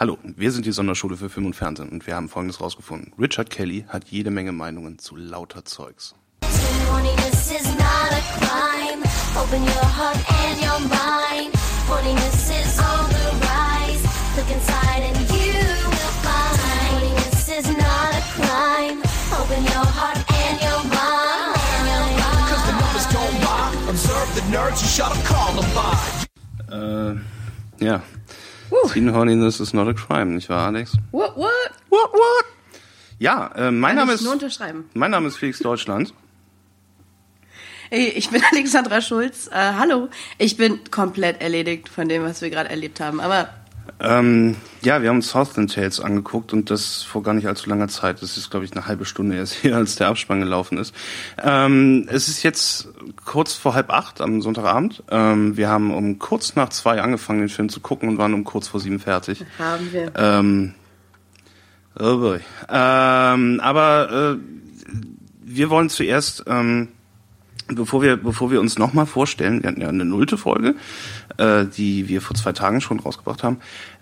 Hallo, wir sind die Sonderschule für Film und Fernsehen und wir haben Folgendes rausgefunden. Richard Kelly hat jede Menge Meinungen zu lauter Zeugs. Äh, ja. Teen Horniness is not a crime, nicht wahr, Alex? What, what? What, what? Ja, äh, mein, Kann Name ist, nur unterschreiben. mein Name ist Felix Deutschland. Hey, ich bin Alexandra Schulz. Äh, hallo. Ich bin komplett erledigt von dem, was wir gerade erlebt haben. Aber Ähm, ja, wir haben uns Southland Tales angeguckt und das vor gar nicht allzu langer Zeit. Das ist, glaube ich, eine halbe Stunde erst her, als der Abspann gelaufen ist. Ähm, es ist jetzt kurz vor halb acht am Sonntagabend. Ähm, wir haben um kurz nach zwei angefangen, den Film zu gucken und waren um kurz vor sieben fertig. haben wir. Ähm, oh boy. Ähm, aber äh, wir wollen zuerst, ähm, bevor wir, bevor wir uns nochmal vorstellen, wir hatten ja eine nullte Folge, äh, die wir vor zwei Tagen schon rausgebracht haben.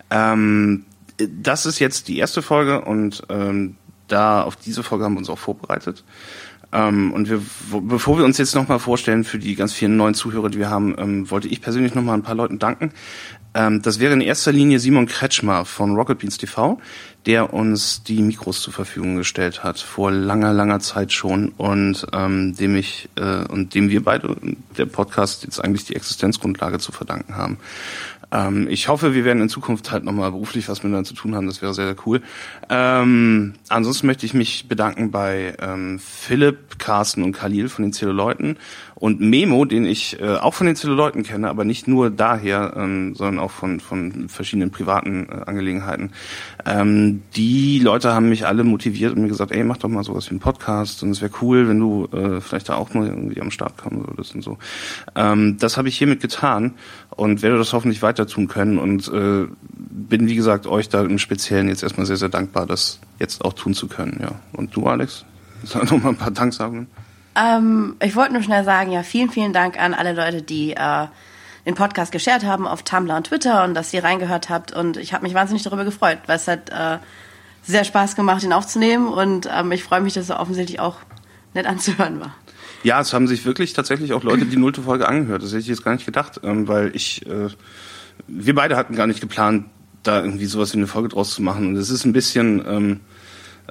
Ähm, das ist jetzt die erste Folge und ähm, da auf diese Folge haben wir uns auch vorbereitet. Ähm, und wir, bevor wir uns jetzt nochmal vorstellen für die ganz vielen neuen Zuhörer, die wir haben, ähm, wollte ich persönlich nochmal ein paar Leuten danken. Ähm, das wäre in erster Linie Simon Kretschmer von Rocket Beans TV, der uns die Mikros zur Verfügung gestellt hat vor langer, langer Zeit schon und ähm, dem ich äh, und dem wir beide der Podcast jetzt eigentlich die Existenzgrundlage zu verdanken haben. Ähm, ich hoffe, wir werden in Zukunft halt nochmal beruflich was miteinander zu tun haben. Das wäre sehr, sehr cool. Ähm, ansonsten möchte ich mich bedanken bei ähm, Philipp, Carsten und Khalil von den Zelluleuten und Memo, den ich äh, auch von den Zelluleuten kenne, aber nicht nur daher, ähm, sondern auch von, von verschiedenen privaten äh, Angelegenheiten. Ähm, die Leute haben mich alle motiviert und mir gesagt, ey, mach doch mal sowas wie einen Podcast und es wäre cool, wenn du äh, vielleicht da auch mal irgendwie am Start kommen würdest und so. Ähm, das habe ich hiermit getan und werde das hoffentlich weiter tun können und äh, bin, wie gesagt, euch da im Speziellen jetzt erstmal sehr, sehr dankbar, das jetzt auch tun zu können. Ja. Und du, Alex? Sag noch mal ein paar Danksagungen. Ähm, ich wollte nur schnell sagen, ja, vielen, vielen Dank an alle Leute, die äh, den Podcast geshared haben auf Tumblr und Twitter und dass ihr reingehört habt. Und ich habe mich wahnsinnig darüber gefreut, weil es hat äh, sehr Spaß gemacht, ihn aufzunehmen. Und ähm, ich freue mich, dass er offensichtlich auch nett anzuhören war. Ja, es haben sich wirklich tatsächlich auch Leute die nullte Folge angehört. Das hätte ich jetzt gar nicht gedacht, ähm, weil ich, äh, wir beide hatten gar nicht geplant, da irgendwie sowas wie eine Folge draus zu machen. Und es ist ein bisschen ähm,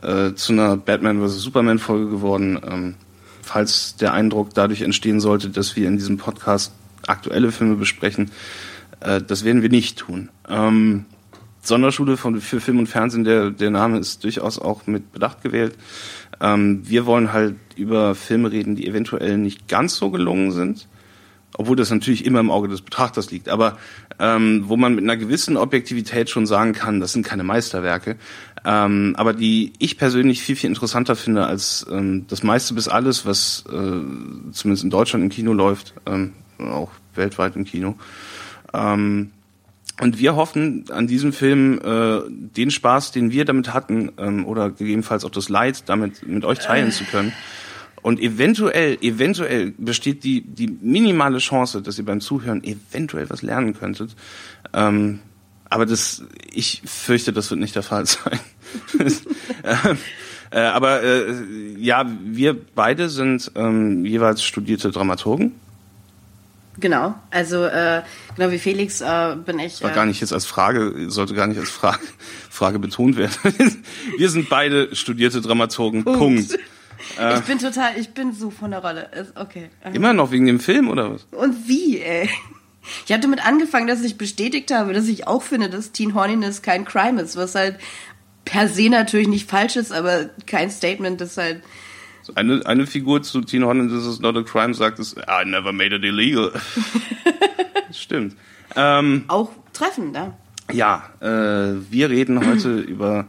äh, zu einer Batman vs. Superman Folge geworden. Falls der Eindruck dadurch entstehen sollte, dass wir in diesem Podcast aktuelle Filme besprechen, äh, das werden wir nicht tun. Ähm, Sonderschule von, für Film und Fernsehen, der, der Name ist durchaus auch mit Bedacht gewählt. Ähm, wir wollen halt über Filme reden, die eventuell nicht ganz so gelungen sind, obwohl das natürlich immer im Auge des Betrachters liegt, aber ähm, wo man mit einer gewissen Objektivität schon sagen kann, das sind keine Meisterwerke, ähm, aber die ich persönlich viel, viel interessanter finde als ähm, das meiste bis alles, was äh, zumindest in Deutschland im Kino läuft, ähm, auch weltweit im Kino. Ähm, und wir hoffen an diesem Film äh, den Spaß, den wir damit hatten, ähm, oder gegebenenfalls auch das Leid damit mit euch teilen zu können. Und eventuell, eventuell besteht die, die minimale Chance, dass ihr beim Zuhören eventuell was lernen könntet. Ähm, aber das, ich fürchte, das wird nicht der Fall sein. Ähm, äh, aber äh, ja, wir beide sind ähm, jeweils studierte Dramaturgen. Genau. Also äh, genau wie Felix äh, bin ich. War äh, gar nicht jetzt als Frage, sollte gar nicht als Frage, Frage betont werden. Wir sind beide studierte Dramaturgen. Punkt. Ich bin total, ich bin so von der Rolle. Okay. Immer noch wegen dem Film oder was? Und wie, ey? Ich habe damit angefangen, dass ich bestätigt habe, dass ich auch finde, dass Teen Horniness kein Crime ist, was halt per se natürlich nicht falsch ist, aber kein Statement, das halt. Eine, eine Figur zu Teen Holland, this is not a crime, sagt es, I never made it illegal. stimmt. Ähm, Auch treffend, ne? ja, äh, wir reden heute über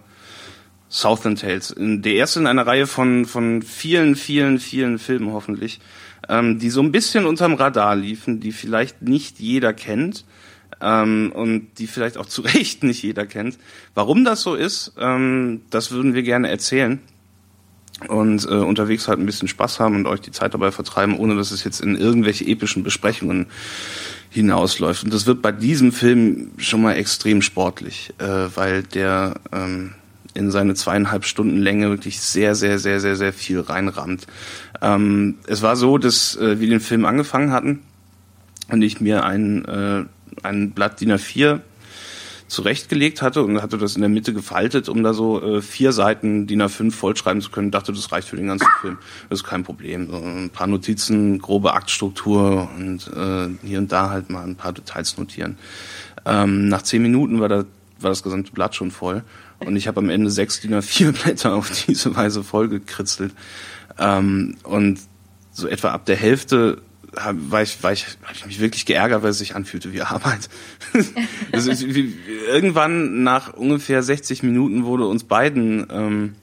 Southern Tales. Der erste in einer Reihe von, von vielen, vielen, vielen Filmen hoffentlich, ähm, die so ein bisschen unterm Radar liefen, die vielleicht nicht jeder kennt ähm, und die vielleicht auch zu Recht nicht jeder kennt. Warum das so ist, ähm, das würden wir gerne erzählen und äh, unterwegs halt ein bisschen Spaß haben und euch die Zeit dabei vertreiben, ohne dass es jetzt in irgendwelche epischen Besprechungen hinausläuft. Und das wird bei diesem Film schon mal extrem sportlich, äh, weil der ähm, in seine zweieinhalb Stunden Länge wirklich sehr, sehr, sehr, sehr, sehr viel reinrammt. Ähm, es war so, dass äh, wir den Film angefangen hatten und ich mir ein, äh, ein Blatt DIN A4 zurechtgelegt hatte und hatte das in der Mitte gefaltet, um da so äh, vier Seiten DIN A5 vollschreiben zu können. Dachte, das reicht für den ganzen Film. Das ist kein Problem. So ein paar Notizen, grobe Aktstruktur und äh, hier und da halt mal ein paar Details notieren. Ähm, nach zehn Minuten war, da, war das gesamte Blatt schon voll und ich habe am Ende sechs DIN A4 Blätter auf diese Weise vollgekritzelt. Ähm, und so etwa ab der Hälfte war ich, war ich, ich mich wirklich geärgert, weil es sich anfühlte wie Arbeit. ist, wie, irgendwann nach ungefähr 60 Minuten wurde uns beiden ähm,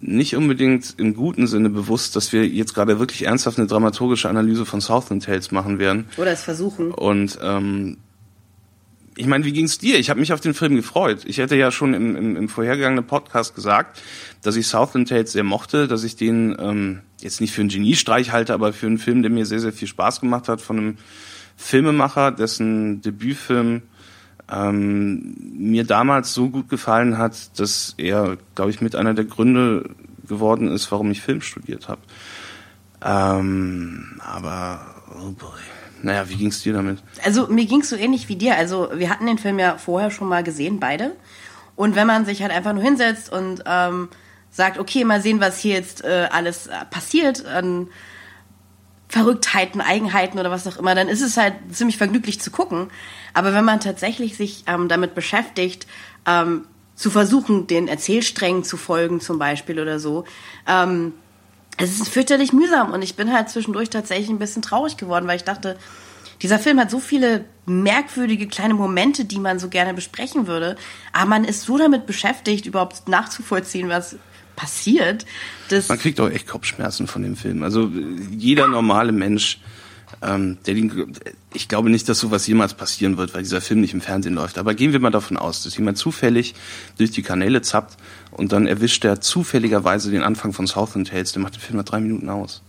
nicht unbedingt im guten Sinne bewusst, dass wir jetzt gerade wirklich ernsthaft eine dramaturgische Analyse von Southland Tales machen werden. Oder es versuchen. Und ähm, ich meine, wie ging's dir? Ich habe mich auf den Film gefreut. Ich hätte ja schon im, im, im vorhergegangenen Podcast gesagt, dass ich Southland Tales sehr mochte, dass ich den ähm, jetzt nicht für einen Geniestreich halte, aber für einen Film, der mir sehr, sehr viel Spaß gemacht hat, von einem Filmemacher, dessen Debütfilm ähm, mir damals so gut gefallen hat, dass er, glaube ich, mit einer der Gründe geworden ist, warum ich Film studiert habe. Ähm, aber, oh boy. Naja, wie ging's dir damit? Also mir ging's so ähnlich wie dir. Also wir hatten den Film ja vorher schon mal gesehen, beide. Und wenn man sich halt einfach nur hinsetzt und ähm, sagt, okay, mal sehen, was hier jetzt äh, alles äh, passiert an Verrücktheiten, Eigenheiten oder was auch immer, dann ist es halt ziemlich vergnüglich zu gucken. Aber wenn man tatsächlich sich ähm, damit beschäftigt, ähm, zu versuchen, den Erzählsträngen zu folgen zum Beispiel oder so, ähm, es ist fürchterlich mühsam und ich bin halt zwischendurch tatsächlich ein bisschen traurig geworden, weil ich dachte, dieser Film hat so viele merkwürdige kleine Momente, die man so gerne besprechen würde, aber man ist so damit beschäftigt, überhaupt nachzuvollziehen, was passiert, dass Man kriegt auch echt Kopfschmerzen von dem Film. Also jeder normale Mensch, ähm, der den, ich glaube nicht, dass sowas jemals passieren wird, weil dieser Film nicht im Fernsehen läuft. Aber gehen wir mal davon aus, dass jemand zufällig durch die Kanäle zappt und dann erwischt er zufälligerweise den Anfang von Southland Tales, der macht den Film nach drei Minuten aus.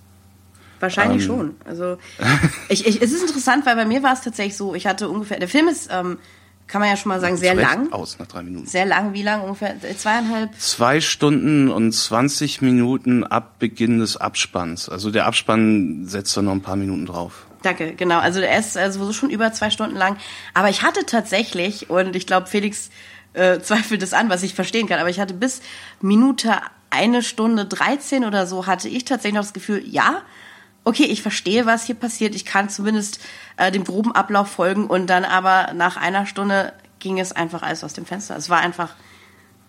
Wahrscheinlich Ähm. schon. Also ich, ich, es ist interessant, weil bei mir war es tatsächlich so, ich hatte ungefähr, der Film ist, ähm, kann man ja schon mal sagen, sehr lang. Aus nach drei Minuten. Sehr lang, wie lang? Ungefähr zweieinhalb. Zwei Stunden und 20 Minuten ab Beginn des Abspanns. Also der Abspann setzt da noch ein paar Minuten drauf. Danke, genau. Also er ist also schon über zwei Stunden lang. Aber ich hatte tatsächlich, und ich glaube, Felix äh, zweifelt es an, was ich verstehen kann, aber ich hatte bis Minute eine Stunde 13 oder so, hatte ich tatsächlich noch das Gefühl, ja, okay, ich verstehe, was hier passiert. Ich kann zumindest äh, dem groben Ablauf folgen. Und dann aber nach einer Stunde ging es einfach alles aus dem Fenster. Es war einfach,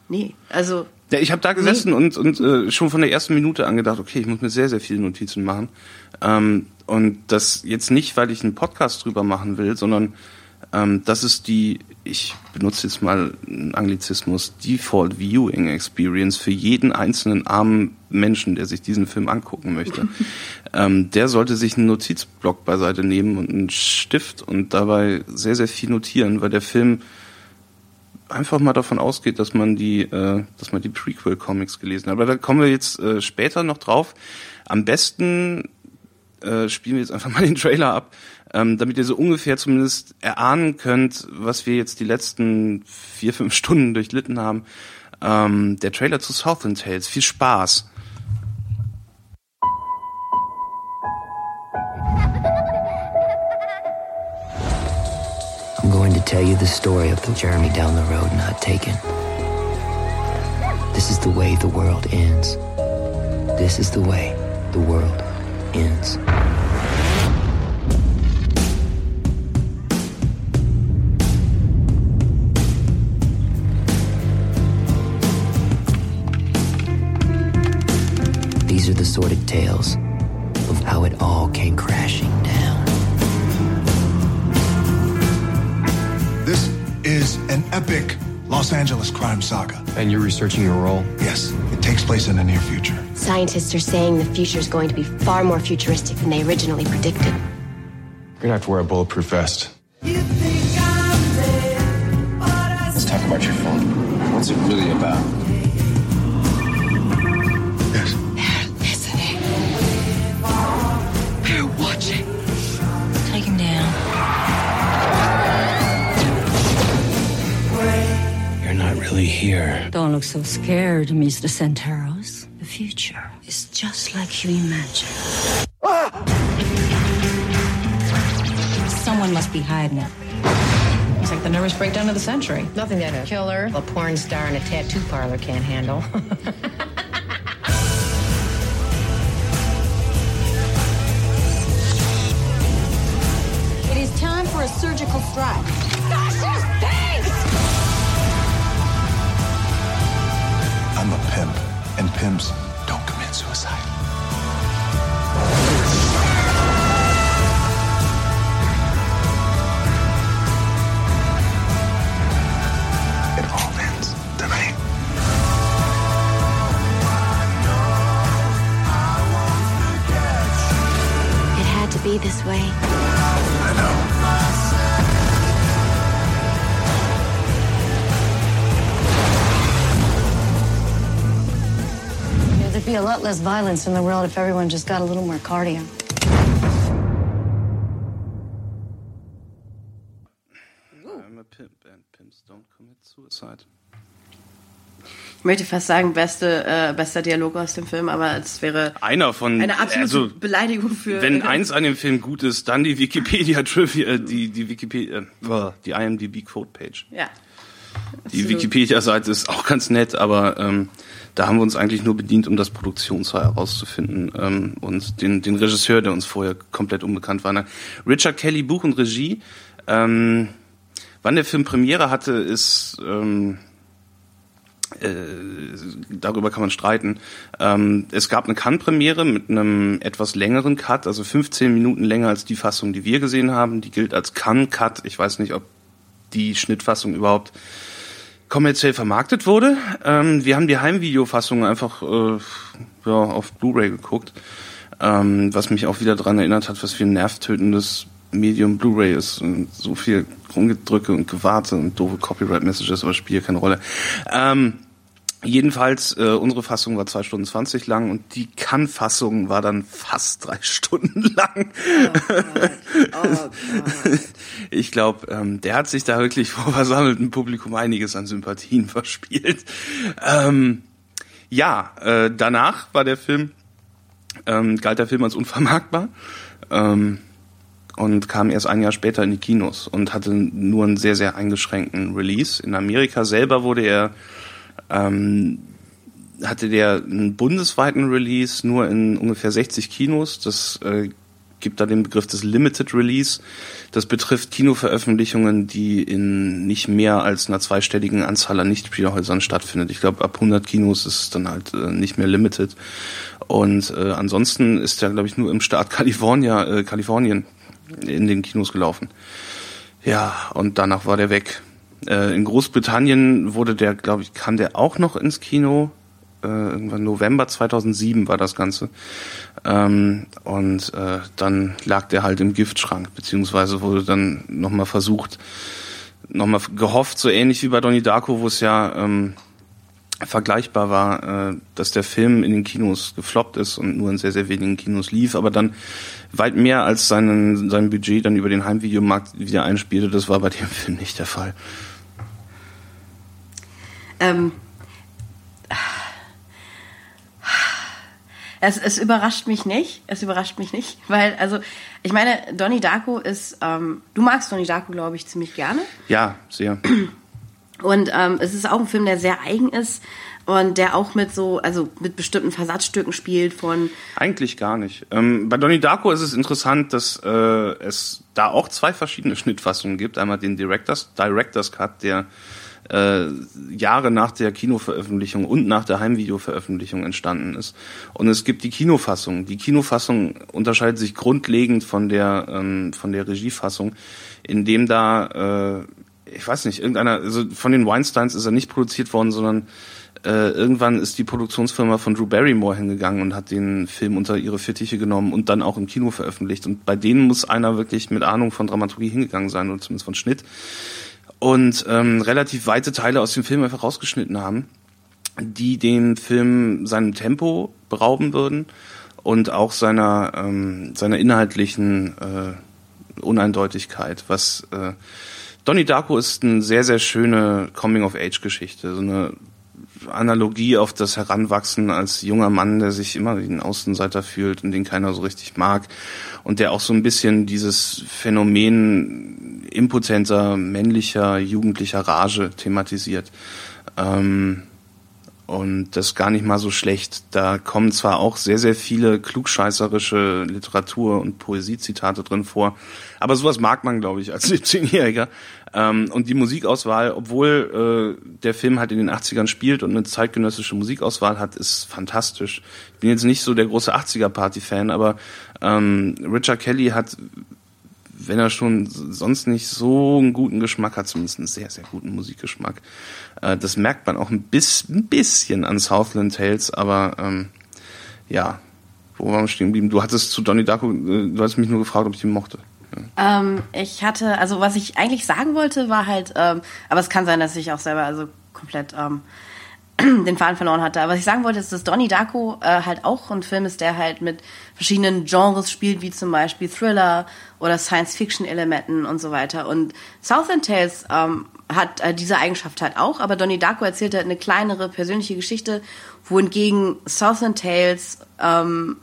nee, also Ja, ich habe da gesessen und, und äh, schon von der ersten Minute an gedacht, okay, ich muss mir sehr, sehr viele Notizen machen. Ähm, und das jetzt nicht, weil ich einen Podcast drüber machen will, sondern ähm, das ist die, ich benutze jetzt mal einen Anglizismus, Default Viewing Experience für jeden einzelnen armen Menschen, der sich diesen Film angucken möchte. ähm, der sollte sich einen Notizblock beiseite nehmen und einen Stift und dabei sehr, sehr viel notieren, weil der Film einfach mal davon ausgeht, dass man die, äh, dass man die Prequel-Comics gelesen hat. Aber da kommen wir jetzt äh, später noch drauf. Am besten äh, spielen wir jetzt einfach mal den Trailer ab, ähm, damit ihr so ungefähr zumindest erahnen könnt, was wir jetzt die letzten vier, fünf Stunden durchlitten haben. Ähm, der Trailer zu Southland Tales. Viel Spaß. I'm going to tell you the story of the journey down the road not taken. This is the way the world ends. This is the way the world ends. These are the sordid tales of how it all came crashing down. This is an epic Los Angeles crime saga. And you're researching your role? Yes, it takes place in the near future. Scientists are saying the future is going to be far more futuristic than they originally predicted. You're gonna have to wear a bulletproof vest. Let's talk about your phone. What's it really about? They're not really here. Don't look so scared, Mr. Centauros. The future is just like you imagine. Someone must be hiding it. It's like the nervous breakdown of the century. Nothing that a killer, a porn star, and a tattoo parlor can't handle. It is time for a surgical strike. Lot less violence in the world if everyone just got a little more cardio. I'm a pimp and pimps don't commit suicide. Ich möchte fast sagen, beste, äh, bester Dialog aus dem Film, aber es wäre Einer von eine absolute also Beleidigung für. wenn eins an dem Film gut ist, dann die Wikipedia Trivia, äh, die die Wikipedia, äh, die IMDb Quote Page. Ja. Die. Wikipedia-Seite ist auch ganz nett, aber ähm, da haben wir uns eigentlich nur bedient, um das Produktionsjahr herauszufinden ähm, und den, den Regisseur, der uns vorher komplett unbekannt war. Richard Kelly, Buch und Regie. Ähm, wann der Film Premiere hatte, ist ähm, äh, darüber kann man streiten. Ähm, es gab eine Cannes-Premiere mit einem etwas längeren Cut, also 15 Minuten länger als die Fassung, die wir gesehen haben. Die gilt als Cannes-Cut. Ich weiß nicht, ob die Schnittfassung überhaupt kommerziell vermarktet wurde. Ähm, wir haben die Heimvideofassung einfach äh, ja, auf Blu-ray geguckt, ähm, was mich auch wieder daran erinnert hat, was für ein nervtötendes Medium Blu-ray ist. Und so viel Rumgedrücke und Gewarte und doofe Copyright-Messages, aber spielt keine Rolle. Ähm, Jedenfalls, äh, unsere Fassung war zwei Stunden zwanzig lang und die Kann-Fassung war dann fast drei Stunden lang. ich glaube, ähm, der hat sich da wirklich vor versammeltem Publikum einiges an Sympathien verspielt. Ähm, ja, äh, danach war der Film, ähm, galt der Film als unvermarktbar. Ähm, und kam erst ein Jahr später in die Kinos und hatte nur einen sehr, sehr eingeschränkten Release. In Amerika selber wurde er ähm, hatte der einen bundesweiten Release nur in ungefähr 60 Kinos. Das äh, gibt da den Begriff des Limited Release. Das betrifft Kinoveröffentlichungen, die in nicht mehr als einer zweistelligen Anzahl an Nichtspielhäusern stattfindet. Ich glaube, ab 100 Kinos ist es dann halt äh, nicht mehr Limited. Und äh, ansonsten ist er, glaube ich, nur im Staat California, äh, Kalifornien in den Kinos gelaufen. Ja, und danach war der weg. Äh, in Großbritannien wurde der, glaube ich, kam der auch noch ins Kino. Äh, irgendwann November 2007 war das Ganze. Ähm, und äh, dann lag der halt im Giftschrank, beziehungsweise wurde dann nochmal versucht, nochmal gehofft, so ähnlich wie bei Donnie Darko, wo es ja ähm, vergleichbar war, äh, dass der Film in den Kinos gefloppt ist und nur in sehr, sehr wenigen Kinos lief, aber dann weit mehr als seinen, sein Budget dann über den Heimvideomarkt wieder einspielte. Das war bei dem Film nicht der Fall. Ähm, es, es überrascht mich nicht. Es überrascht mich nicht, weil, also, ich meine, Donnie Darko ist, ähm, du magst Donnie Darko, glaube ich, ziemlich gerne. Ja, sehr. Und ähm, es ist auch ein Film, der sehr eigen ist und der auch mit so, also mit bestimmten Versatzstücken spielt von. Eigentlich gar nicht. Ähm, bei Donnie Darko ist es interessant, dass äh, es da auch zwei verschiedene Schnittfassungen gibt. Einmal den Directors, Directors Cut, der äh, Jahre nach der Kinoveröffentlichung und nach der Heimvideoveröffentlichung entstanden ist. Und es gibt die Kinofassung. Die Kinofassung unterscheidet sich grundlegend von der ähm, von der Regiefassung, indem da äh, ich weiß nicht, irgendeiner, also von den Weinsteins ist er nicht produziert worden, sondern äh, irgendwann ist die Produktionsfirma von Drew Barrymore hingegangen und hat den Film unter ihre Fittiche genommen und dann auch im Kino veröffentlicht. Und bei denen muss einer wirklich mit Ahnung von Dramaturgie hingegangen sein oder zumindest von Schnitt und ähm, relativ weite Teile aus dem Film einfach rausgeschnitten haben, die dem Film seinem Tempo berauben würden und auch seiner seiner inhaltlichen äh, Uneindeutigkeit, was äh, Donnie Darko ist eine sehr, sehr schöne Coming-of-Age-Geschichte. So eine Analogie auf das Heranwachsen als junger Mann, der sich immer wie ein Außenseiter fühlt und den keiner so richtig mag. Und der auch so ein bisschen dieses Phänomen impotenter, männlicher, jugendlicher Rage thematisiert. Ähm, und das gar nicht mal so schlecht. Da kommen zwar auch sehr, sehr viele klugscheißerische Literatur- und Poesiezitate drin vor, aber sowas mag man, glaube ich, als 17-Jähriger. Ähm, und die Musikauswahl, obwohl äh, der Film halt in den 80ern spielt und eine zeitgenössische Musikauswahl hat, ist fantastisch. Ich bin jetzt nicht so der große 80er-Party-Fan, aber ähm, Richard Kelly hat wenn er schon sonst nicht so einen guten Geschmack hat, zumindest einen sehr, sehr guten Musikgeschmack. Äh, das merkt man auch ein, bis, ein bisschen an Southland Tales, aber ähm, ja, wo waren wir stehen geblieben? Du hattest zu Donnie Darko, äh, du hast mich nur gefragt, ob ich ihn mochte. Ähm, ich hatte, also was ich eigentlich sagen wollte, war halt, ähm, aber es kann sein, dass ich auch selber also komplett ähm, den Faden verloren hatte. Aber was ich sagen wollte, ist, dass Donnie Darko äh, halt auch ein Film ist, der halt mit verschiedenen Genres spielt, wie zum Beispiel Thriller oder Science-Fiction-Elementen und so weiter. Und Southland Tales ähm, hat äh, diese Eigenschaft halt auch, aber Donnie Darko erzählt halt eine kleinere persönliche Geschichte, wohingegen Southland Tales ähm,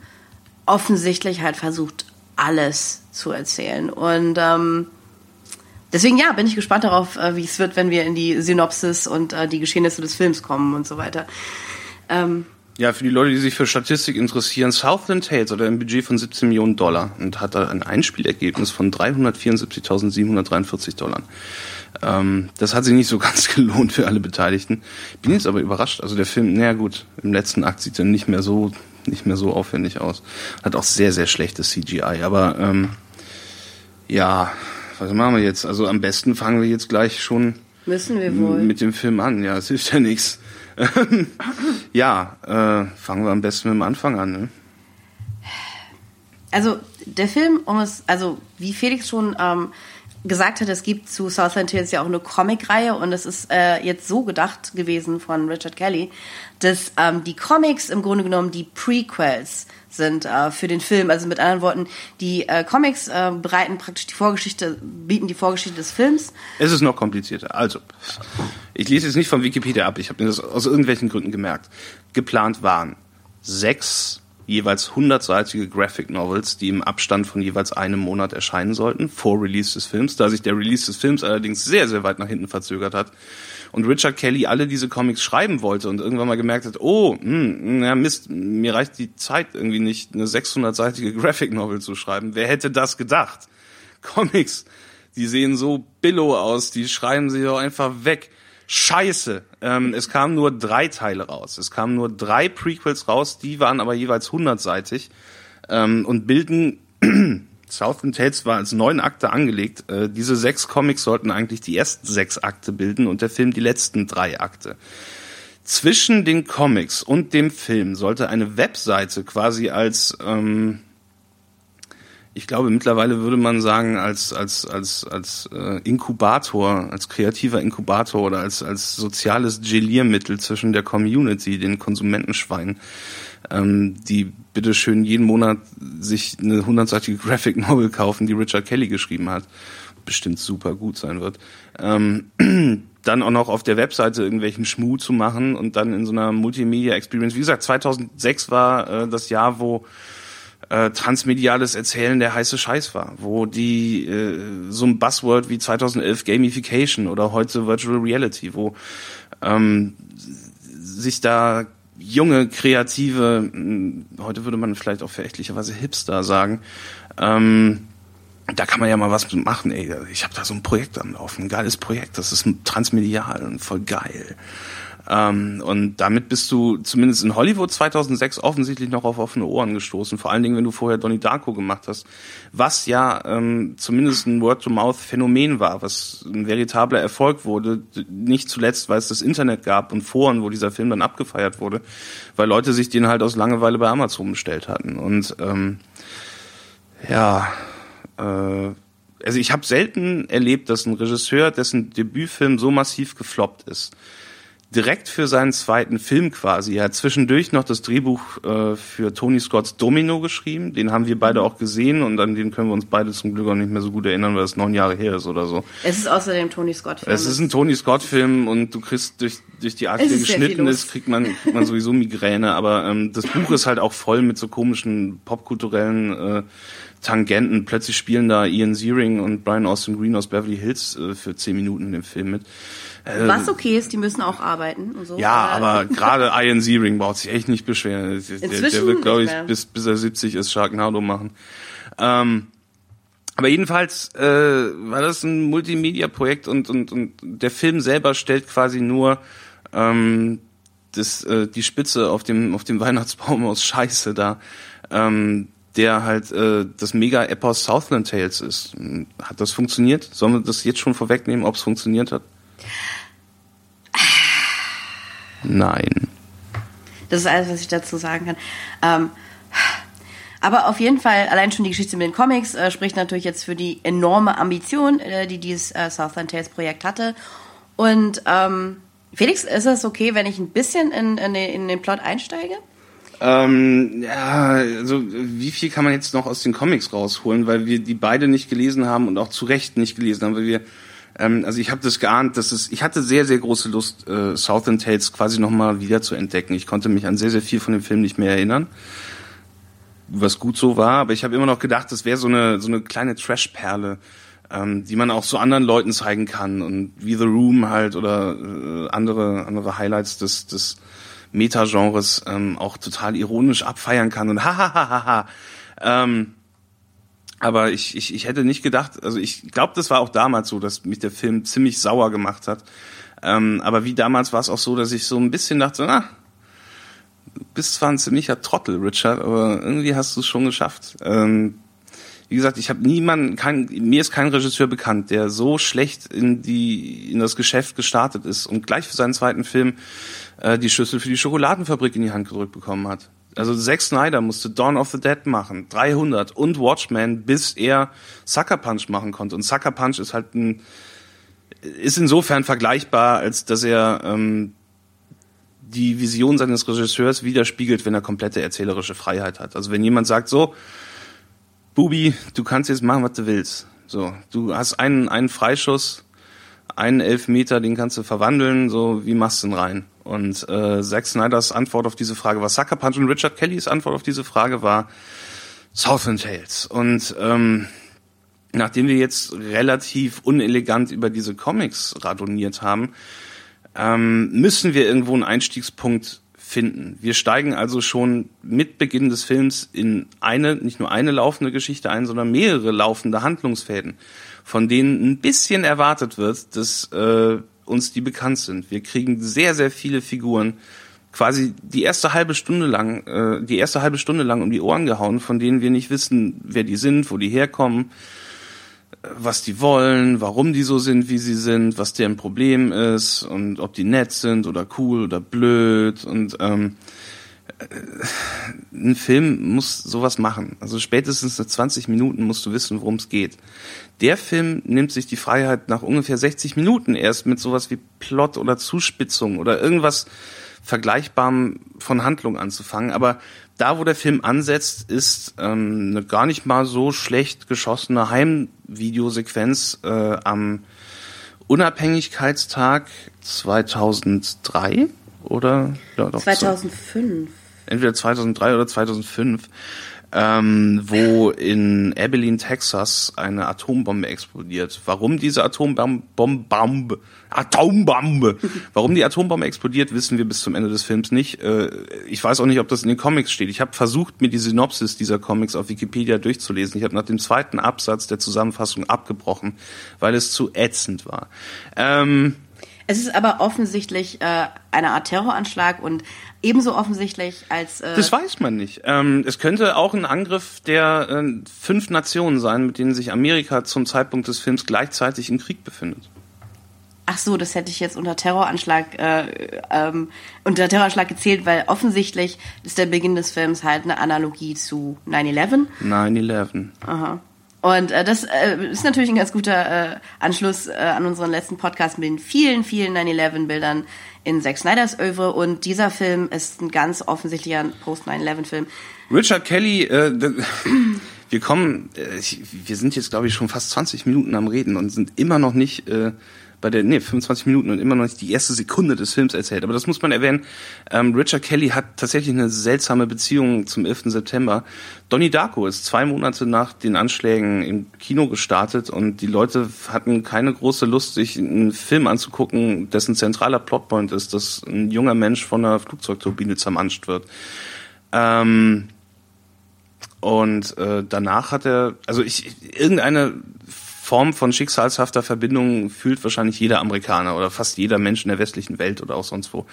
offensichtlich halt versucht, alles zu erzählen. Und ähm, deswegen ja, bin ich gespannt darauf, äh, wie es wird, wenn wir in die Synopsis und äh, die Geschehnisse des Films kommen und so weiter. Ähm, Ja, für die Leute, die sich für Statistik interessieren, Southland Tales hat ein Budget von 17 Millionen Dollar und hat da ein Einspielergebnis von 374.743 Dollar. Ähm, das hat sich nicht so ganz gelohnt für alle Beteiligten. Bin jetzt aber überrascht. Also der Film, naja gut, im letzten Akt sieht er nicht mehr so nicht mehr so aufwendig aus. Hat auch sehr, sehr schlechtes CGI. Aber ähm, ja, was machen wir jetzt? Also am besten fangen wir jetzt gleich schon müssen wir wohl. mit dem Film an. Ja, es hilft ja nichts. ja, äh, fangen wir am besten mit dem Anfang an. Ne? Also der Film, um es, also wie Felix schon ähm, gesagt hat, es gibt zu Southland Tales ja auch eine Comicreihe und es ist äh, jetzt so gedacht gewesen von Richard Kelly, dass ähm, die Comics im Grunde genommen die Prequels sind äh, für den Film. Also mit anderen Worten, die äh, Comics äh, bereiten praktisch die Vorgeschichte, bieten die Vorgeschichte des Films. Es ist noch komplizierter. Also, ich lese jetzt nicht von Wikipedia ab, ich habe mir das aus irgendwelchen Gründen gemerkt. Geplant waren sechs jeweils hundertseitige Graphic Novels, die im Abstand von jeweils einem Monat erscheinen sollten, vor Release des Films. Da sich der Release des Films allerdings sehr, sehr weit nach hinten verzögert hat und Richard Kelly alle diese Comics schreiben wollte und irgendwann mal gemerkt hat, oh, hm, ja Mist, mir reicht die Zeit irgendwie nicht, eine 600-seitige Graphic Novel zu schreiben. Wer hätte das gedacht? Comics, die sehen so billow aus, die schreiben sich doch einfach weg. Scheiße. Ähm, es kamen nur drei Teile raus. Es kamen nur drei Prequels raus, die waren aber jeweils hundertseitig ähm, und bilden Southland Tales war als neun Akte angelegt. Äh, diese sechs Comics sollten eigentlich die ersten sechs Akte bilden und der Film die letzten drei Akte. Zwischen den Comics und dem Film sollte eine Webseite quasi als ähm, ich glaube, mittlerweile würde man sagen, als, als, als, als äh, Inkubator, als kreativer Inkubator oder als, als soziales Geliermittel zwischen der Community, den Konsumentenschweinen, ähm, die bitteschön jeden Monat sich eine hundertseitige Graphic Novel kaufen, die Richard Kelly geschrieben hat. Bestimmt super gut sein wird. Ähm, dann auch noch auf der Webseite irgendwelchen Schmuh zu machen und dann in so einer Multimedia Experience. Wie gesagt, 2006 war äh, das Jahr, wo äh, transmediales Erzählen der heiße Scheiß war, wo die äh, so ein Buzzword wie 2011 Gamification oder heute Virtual Reality, wo ähm, sich da junge, kreative, mh, heute würde man vielleicht auch verächtlicherweise Hipster sagen, ähm, da kann man ja mal was machen, ey. Ich habe da so ein Projekt am Laufen, ein geiles Projekt, das ist transmedial und voll geil. Ähm, und damit bist du zumindest in Hollywood 2006 offensichtlich noch auf offene Ohren gestoßen. Vor allen Dingen, wenn du vorher Donnie Darko gemacht hast, was ja ähm, zumindest ein Word-to-Mouth-Phänomen war, was ein veritabler Erfolg wurde. Nicht zuletzt, weil es das Internet gab und Foren, wo dieser Film dann abgefeiert wurde, weil Leute sich den halt aus Langeweile bei Amazon bestellt hatten. Und ähm, ja, äh, also ich habe selten erlebt, dass ein Regisseur, dessen Debütfilm so massiv gefloppt ist, direkt für seinen zweiten Film quasi. Er hat zwischendurch noch das Drehbuch äh, für Tony Scotts Domino geschrieben. Den haben wir beide auch gesehen und an den können wir uns beide zum Glück auch nicht mehr so gut erinnern, weil es neun Jahre her ist oder so. Es ist außerdem Tony Scott-Film. Es ist ein Tony Scott-Film und du kriegst durch, durch die Art, wie er geschnitten ist, kriegt man, kriegt man sowieso Migräne. Aber ähm, das Buch ist halt auch voll mit so komischen popkulturellen äh, Tangenten. Plötzlich spielen da Ian Ziering und Brian Austin Green aus Beverly Hills äh, für zehn Minuten in dem Film mit. Äh, Was okay ist, die müssen auch arbeiten und so. ja, aber gerade Ian Ziering braucht sich echt nicht beschweren. Der, der, wird, glaube ich, bis, bis er 70 ist, Sharknado machen. Ähm, aber jedenfalls äh, war das ein Multimedia-Projekt und, und, und der Film selber stellt quasi nur ähm, das, äh, die Spitze auf dem, auf dem Weihnachtsbaum aus Scheiße da, ähm, der halt äh, das Mega-Epos Southland Tales ist. Hat das funktioniert? Sollen wir das jetzt schon vorwegnehmen, ob es funktioniert hat? Nein. Das ist alles, was ich dazu sagen kann. Ähm, aber auf jeden Fall, allein schon die Geschichte mit den Comics äh, spricht natürlich jetzt für die enorme Ambition, äh, die dieses äh, Southland Tales Projekt hatte. Und ähm, Felix, ist es okay, wenn ich ein bisschen in, in, den, in den Plot einsteige? Ähm, ja, also wie viel kann man jetzt noch aus den Comics rausholen, weil wir die beide nicht gelesen haben und auch zu Recht nicht gelesen haben, weil wir ähm, also ich habe das geahnt, dass es ich hatte sehr sehr große Lust äh, Southern Tales quasi noch mal wieder zu entdecken. Ich konnte mich an sehr sehr viel von dem Film nicht mehr erinnern. Was gut so war, aber ich habe immer noch gedacht, das wäre so eine so eine kleine Trash-Perle, ähm, die man auch so anderen Leuten zeigen kann und wie The Room halt oder äh, andere andere Highlights des des Meta-Genres ähm, auch total ironisch abfeiern kann und hahaha. ähm, aber ich, ich, ich hätte nicht gedacht, also ich glaube, das war auch damals so, dass mich der Film ziemlich sauer gemacht hat. Ähm, aber wie damals war es auch so, dass ich so ein bisschen dachte, na, du bist zwar ein ziemlicher Trottel, Richard, aber irgendwie hast du es schon geschafft. Ähm, wie gesagt, ich habe niemanden, kein, mir ist kein Regisseur bekannt, der so schlecht in die in das Geschäft gestartet ist und gleich für seinen zweiten Film äh, die Schlüssel für die Schokoladenfabrik in die Hand gedrückt bekommen hat. Also Zack Snyder musste Dawn of the Dead machen, 300 und Watchmen, bis er Sucker Punch machen konnte. Und Sucker Punch ist halt ein ist insofern vergleichbar, als dass er ähm, die Vision seines Regisseurs widerspiegelt, wenn er komplette erzählerische Freiheit hat. Also wenn jemand sagt so, Bubi, du kannst jetzt machen, was du willst. So, du hast einen, einen Freischuss, einen Elfmeter, den kannst du verwandeln, so, wie machst du den rein? Und äh, Zack Snyders Antwort auf diese Frage war Sucker Punch und Richard Kellys Antwort auf diese Frage war Southland Tales. Und ähm, nachdem wir jetzt relativ unelegant über diese Comics radoniert haben, ähm, müssen wir irgendwo einen Einstiegspunkt finden. Wir steigen also schon mit Beginn des Films in eine, nicht nur eine laufende Geschichte ein, sondern mehrere laufende Handlungsfäden, von denen ein bisschen erwartet wird, dass äh, uns die bekannt sind. Wir kriegen sehr, sehr viele Figuren quasi die erste halbe Stunde lang, äh, die erste halbe Stunde lang um die Ohren gehauen, von denen wir nicht wissen, wer die sind, wo die herkommen, äh, was die wollen, warum die so sind, wie sie sind, was deren Problem ist und ob die nett sind oder cool oder blöd und ähm, äh, ein Film muss sowas machen. Also spätestens nach 20 Minuten musst du wissen, worum es geht. Der Film nimmt sich die Freiheit nach ungefähr 60 Minuten erst mit sowas wie Plot oder Zuspitzung oder irgendwas Vergleichbarem von Handlung anzufangen. Aber da, wo der Film ansetzt, ist ähm, eine gar nicht mal so schlecht geschossene Heimvideosequenz äh, am Unabhängigkeitstag 2003 oder ja, doch, 2005. entweder 2003 oder 2005, ähm, wo in Abilene, Texas eine Atombombe explodiert. Warum diese Atombombe, Bombe, Atombombe, warum die Atombombe explodiert, wissen wir bis zum Ende des Films nicht. Äh, ich weiß auch nicht, ob das in den Comics steht. Ich habe versucht, mir die Synopsis dieser Comics auf Wikipedia durchzulesen. Ich habe nach dem zweiten Absatz der Zusammenfassung abgebrochen, weil es zu ätzend war. Ähm, Es ist aber offensichtlich äh, eine Art Terroranschlag und ebenso offensichtlich als äh, Das weiß man nicht. Ähm, es könnte auch ein Angriff der äh, fünf Nationen sein, mit denen sich Amerika zum Zeitpunkt des Films gleichzeitig im Krieg befindet. Ach so, das hätte ich jetzt unter Terroranschlag äh, ähm, unter Terroranschlag gezählt, weil offensichtlich ist der Beginn des Films halt eine Analogie zu 9/11. 9-11. Aha. Und äh, das äh, ist natürlich ein ganz guter äh, Anschluss äh, an unseren letzten Podcast mit den vielen, vielen 9-11-Bildern in Zack Snyders Oeuvre. Und dieser Film ist ein ganz offensichtlicher Post-9-11-Film. Richard Kelly, äh, wir kommen, äh, wir sind jetzt glaube ich schon fast 20 Minuten am Reden und sind immer noch nicht äh, bei der, nee, 25 Minuten und immer noch nicht die erste Sekunde des Films erzählt. Aber das muss man erwähnen. Ähm, Richard Kelly hat tatsächlich eine seltsame Beziehung zum 11. September. Donnie Darko ist zwei Monate nach den Anschlägen im Kino gestartet und die Leute hatten keine große Lust, sich einen Film anzugucken, dessen zentraler Plotpoint ist, dass ein junger Mensch von einer Flugzeugturbine zermanscht wird. Ähm, und äh, danach hat er, also ich, irgendeine Form von schicksalshafter Verbindung fühlt wahrscheinlich jeder Amerikaner oder fast jeder Mensch in der westlichen Welt oder auch sonst wo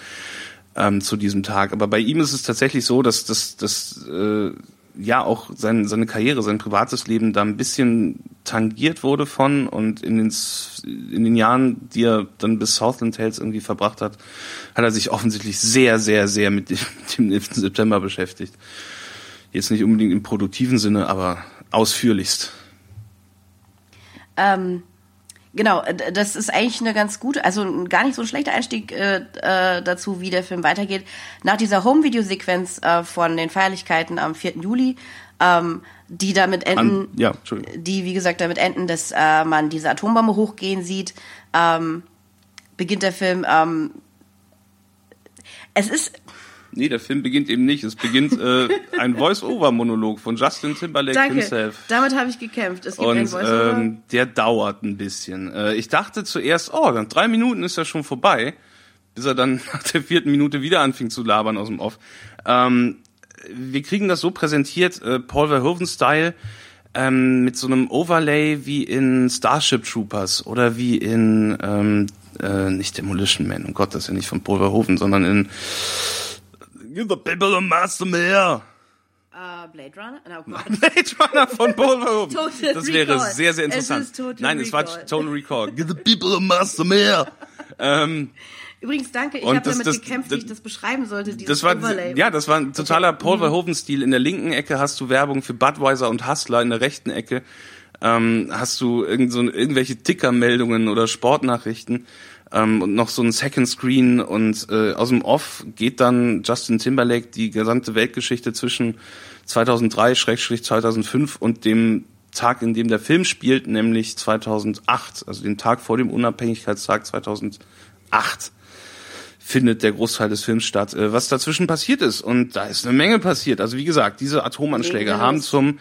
ähm, zu diesem Tag. Aber bei ihm ist es tatsächlich so, dass dass äh, ja auch sein, seine Karriere, sein privates Leben da ein bisschen tangiert wurde von und in den, in den Jahren, die er dann bis Southland Tales irgendwie verbracht hat, hat er sich offensichtlich sehr, sehr, sehr mit dem, dem 11. September beschäftigt. Jetzt nicht unbedingt im produktiven Sinne, aber ausführlichst. Ähm, genau, äh, das ist eigentlich eine ganz gute, also gar nicht so ein schlechter Einstieg äh, äh, dazu, wie der Film weitergeht. Nach dieser Home-Video-Sequenz äh, von den Feierlichkeiten am 4. Juli, ähm, die damit enden, An, ja, die wie gesagt damit enden, dass äh, man diese Atombombe hochgehen sieht, ähm, beginnt der Film. Ähm, es ist Nee, der Film beginnt eben nicht. Es beginnt äh, ein Voice-Over-Monolog von Justin Timberlake danke, himself. damit habe ich gekämpft. Es gibt Und Voice-Over. ähm, der dauert ein bisschen. Äh, ich dachte zuerst, oh, dann drei Minuten ist ja schon vorbei, bis er dann nach der vierten Minute wieder anfing zu labern aus dem Off. Ähm, wir kriegen das so präsentiert, äh, Paul Verhoeven-Style, ähm, mit so einem Overlay wie in Starship Troopers oder wie in, ähm, äh, nicht Demolition Man, um Gott, das ist ja nicht von Paul Verhoeven, sondern in Give the people a master mehr. Äh, Blade Runner? No. Blade Runner von Paul Verhoeven. Total das wäre Recall. sehr, sehr Es interessant. ist Total Nein, es Recall. war Total Recall. Give the people a master mehr. ähm, Übrigens, danke, ich habe damit das- gekämpft, wie das- ich das beschreiben sollte, dieses das war, Overlay. ja, das war ein totaler Paul Mhm. Verhoeven-Stil. In der linken Ecke hast du Werbung für Budweiser und Hustler, in der rechten Ecke ähm, hast du irgend so, irgendwelche Ticker-Meldungen oder Sportnachrichten ähm, und noch so ein Second Screen und äh, aus dem Off geht dann Justin Timberlake die gesamte Weltgeschichte zwischen 2003-2005 und dem Tag, in dem der Film spielt, nämlich 2008, also den Tag vor dem Unabhängigkeitstag 2008 findet der Großteil des Films statt, äh, was dazwischen passiert ist. Und da ist eine Menge passiert. Also wie gesagt, diese Atomanschläge wir haben zum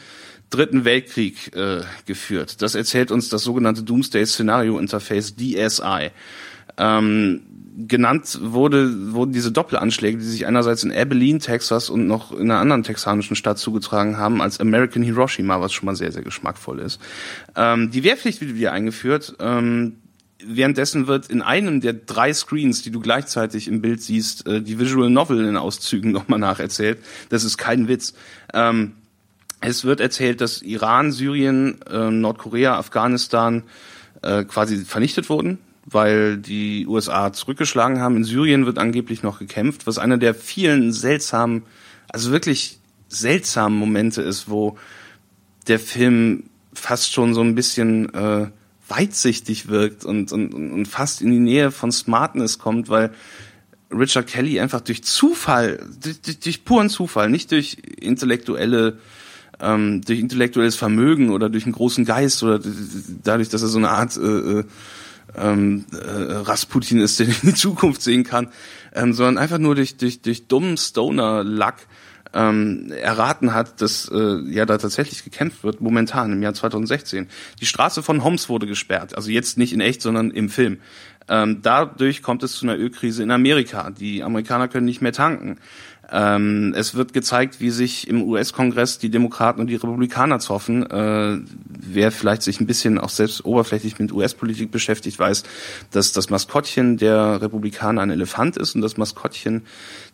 Dritten Weltkrieg äh, geführt. Das erzählt uns das sogenannte Doomsday Scenario Interface DSI. Ähm, genannt wurde, wurden diese Doppelanschläge, die sich einerseits in Abilene, Texas und noch in einer anderen texanischen Stadt zugetragen haben, als American Hiroshima, was schon mal sehr, sehr geschmackvoll ist. Ähm, die Wehrpflicht wird wieder eingeführt. Ähm, Währenddessen wird in einem der drei Screens, die du gleichzeitig im Bild siehst, äh, die Visual Novel in Auszügen nochmal nacherzählt. Das ist kein Witz. Ähm, es wird erzählt, dass Iran, Syrien, äh, Nordkorea, Afghanistan äh, quasi vernichtet wurden, weil die USA zurückgeschlagen haben. In Syrien wird angeblich noch gekämpft, was einer der vielen seltsamen, also wirklich seltsamen Momente ist, wo der Film fast schon so ein bisschen äh, weitsichtig wirkt und, und, und fast in die Nähe von Smartness kommt, weil Richard Kelly einfach durch Zufall, durch, durch, puren Zufall, nicht durch intellektuelle, ähm, durch intellektuelles Vermögen oder durch einen großen Geist oder dadurch, dass er so eine Art äh, äh, ähm, äh, Rasputin ist, der in die Zukunft sehen kann, ähm, sondern einfach nur durch, durch, durch dummen Stoner-Luck ähm, erraten hat, dass äh, ja da tatsächlich gekämpft wird, momentan im Jahr 2016. Die Straße von Homs wurde gesperrt, also jetzt nicht in echt, sondern im Film. Ähm, dadurch kommt es zu einer Ölkrise in Amerika. Die Amerikaner können nicht mehr tanken. Ähm, es wird gezeigt, wie sich im US-Kongress die Demokraten und die Republikaner zoffen. Äh, wer vielleicht sich ein bisschen auch selbst oberflächlich mit US-Politik beschäftigt, weiß, dass das Maskottchen der Republikaner ein Elefant ist und das Maskottchen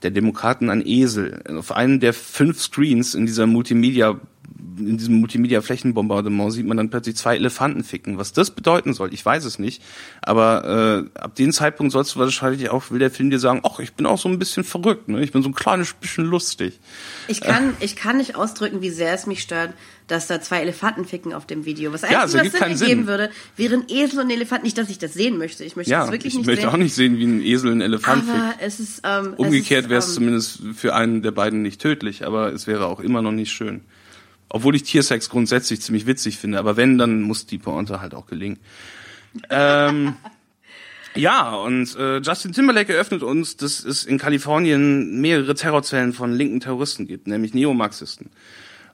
der Demokraten ein Esel. Auf einem der fünf Screens in dieser Multimedia in diesem Multimedia-Flächenbombardement sieht man dann plötzlich zwei Elefanten ficken. Was das bedeuten soll, ich weiß es nicht. Aber äh, ab dem Zeitpunkt sollst du wahrscheinlich auch, will der Film dir sagen, ach, ich bin auch so ein bisschen verrückt, ne? Ich bin so ein kleines bisschen lustig. Ich kann, ich kann nicht ausdrücken, wie sehr es mich stört, dass da zwei Elefanten ficken auf dem Video. Was Ja, eigentlich es was ergibt Sinn ergeben Sinn. würde, wäre ein Esel und ein Elefant. Nicht, dass ich das sehen möchte. Ich möchte Ja, das wirklich ich nicht möchte sehen. auch nicht sehen, wie ein Esel einen Elefant fickt. aber es ist ähm, Umgekehrt wäre es ähm, zumindest für einen der beiden nicht tödlich, aber es wäre auch immer noch nicht schön. Obwohl ich Tiersex grundsätzlich ziemlich witzig finde, aber wenn, dann muss die Pointe halt auch gelingen. ähm, ja, und äh, Justin Timberlake eröffnet uns, dass es in Kalifornien mehrere Terrorzellen von linken Terroristen gibt, nämlich Neomarxisten.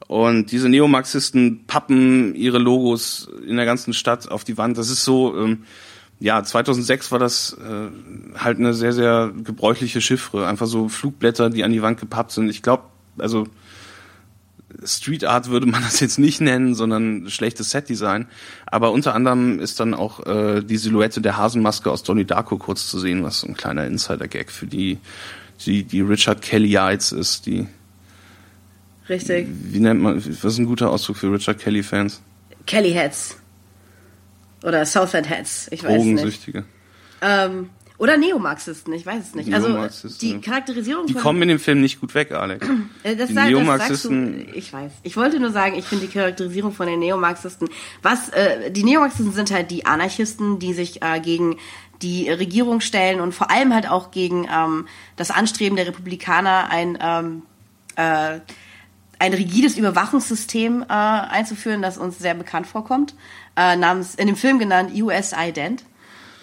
Und diese Neomarxisten pappen ihre Logos in der ganzen Stadt auf die Wand. Das ist so, ähm, ja, 2006 war das äh, halt eine sehr, sehr gebräuchliche Chiffre. Einfach so Flugblätter, die an die Wand gepappt sind. Ich glaube, also Street Art würde man das jetzt nicht nennen, sondern schlechtes Setdesign. Aber unter anderem ist dann auch äh, die Silhouette der Hasenmaske aus Donnie Darko kurz zu sehen, was so ein kleiner Insider-Gag für die, die, die Richard Kellyites ist, die Richtig. wie nennt man, was ist ein guter Ausdruck für Richard Kelly-Fans? Kelly Heads. Oder Southend Heads. Ich weiß nicht. Drogensüchtige. Ähm, oder Neomarxisten, ich weiß es nicht. Also die. Charakterisierung Die kommen in dem Film nicht gut weg, Alex. Äh, Das, die sag, das sagst du, Neomarxisten, ich weiß. Ich wollte nur sagen, ich finde die Charakterisierung von den Neomarxisten, was äh, die Neomarxisten sind halt die Anarchisten, die sich äh, gegen die Regierung stellen und vor allem halt auch gegen ähm, das Anstreben der Republikaner ein ähm, äh, ein rigides Überwachungssystem äh, einzuführen, das uns sehr bekannt vorkommt, äh, namens in dem Film genannt US Ident.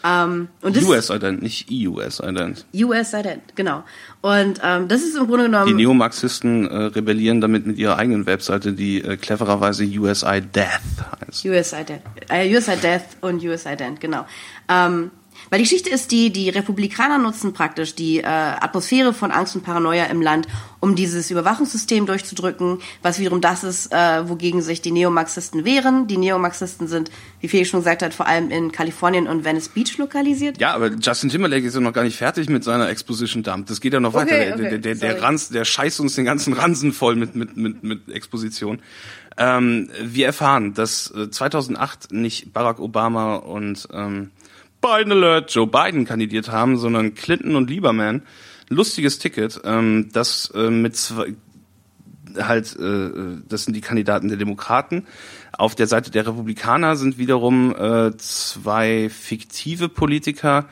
Ähm, US-Ident, nicht EUS-Ident. US Ident, genau. Und ähm, das ist im Grunde genommen Die Neomarxisten äh, rebellieren damit mit ihrer eigenen Webseite, die äh, clevererweise USI Death heißt. USI Death, äh, USI Death und USI Dent, genau. Ähm, weil die Geschichte ist die, die Republikaner nutzen praktisch die äh, Atmosphäre von Angst und Paranoia im Land, um dieses Überwachungssystem durchzudrücken, was wiederum das ist, äh, wogegen sich die Neomarxisten wehren. Die Neomarxisten sind, wie Felix schon gesagt hat, vor allem in Kalifornien und Venice Beach lokalisiert. Ja, aber Justin Timberlake ist ja noch gar nicht fertig mit seiner Exposition Dump. Das geht ja noch Okay, weiter. Der- okay, der, der, der, sorry. Ranz, der scheißt uns den ganzen Ransen voll mit, mit, mit, mit Exposition. Ähm, wir erfahren, dass äh, 2008 nicht Barack Obama und ähm, Biden Alert Joe Biden kandidiert haben, sondern Clinton und Lieberman. Lustiges Ticket, ähm, das äh, mit zwei, halt, äh, das sind die Kandidaten der Demokraten. Auf der Seite der Republikaner sind wiederum äh, zwei fiktive Politiker,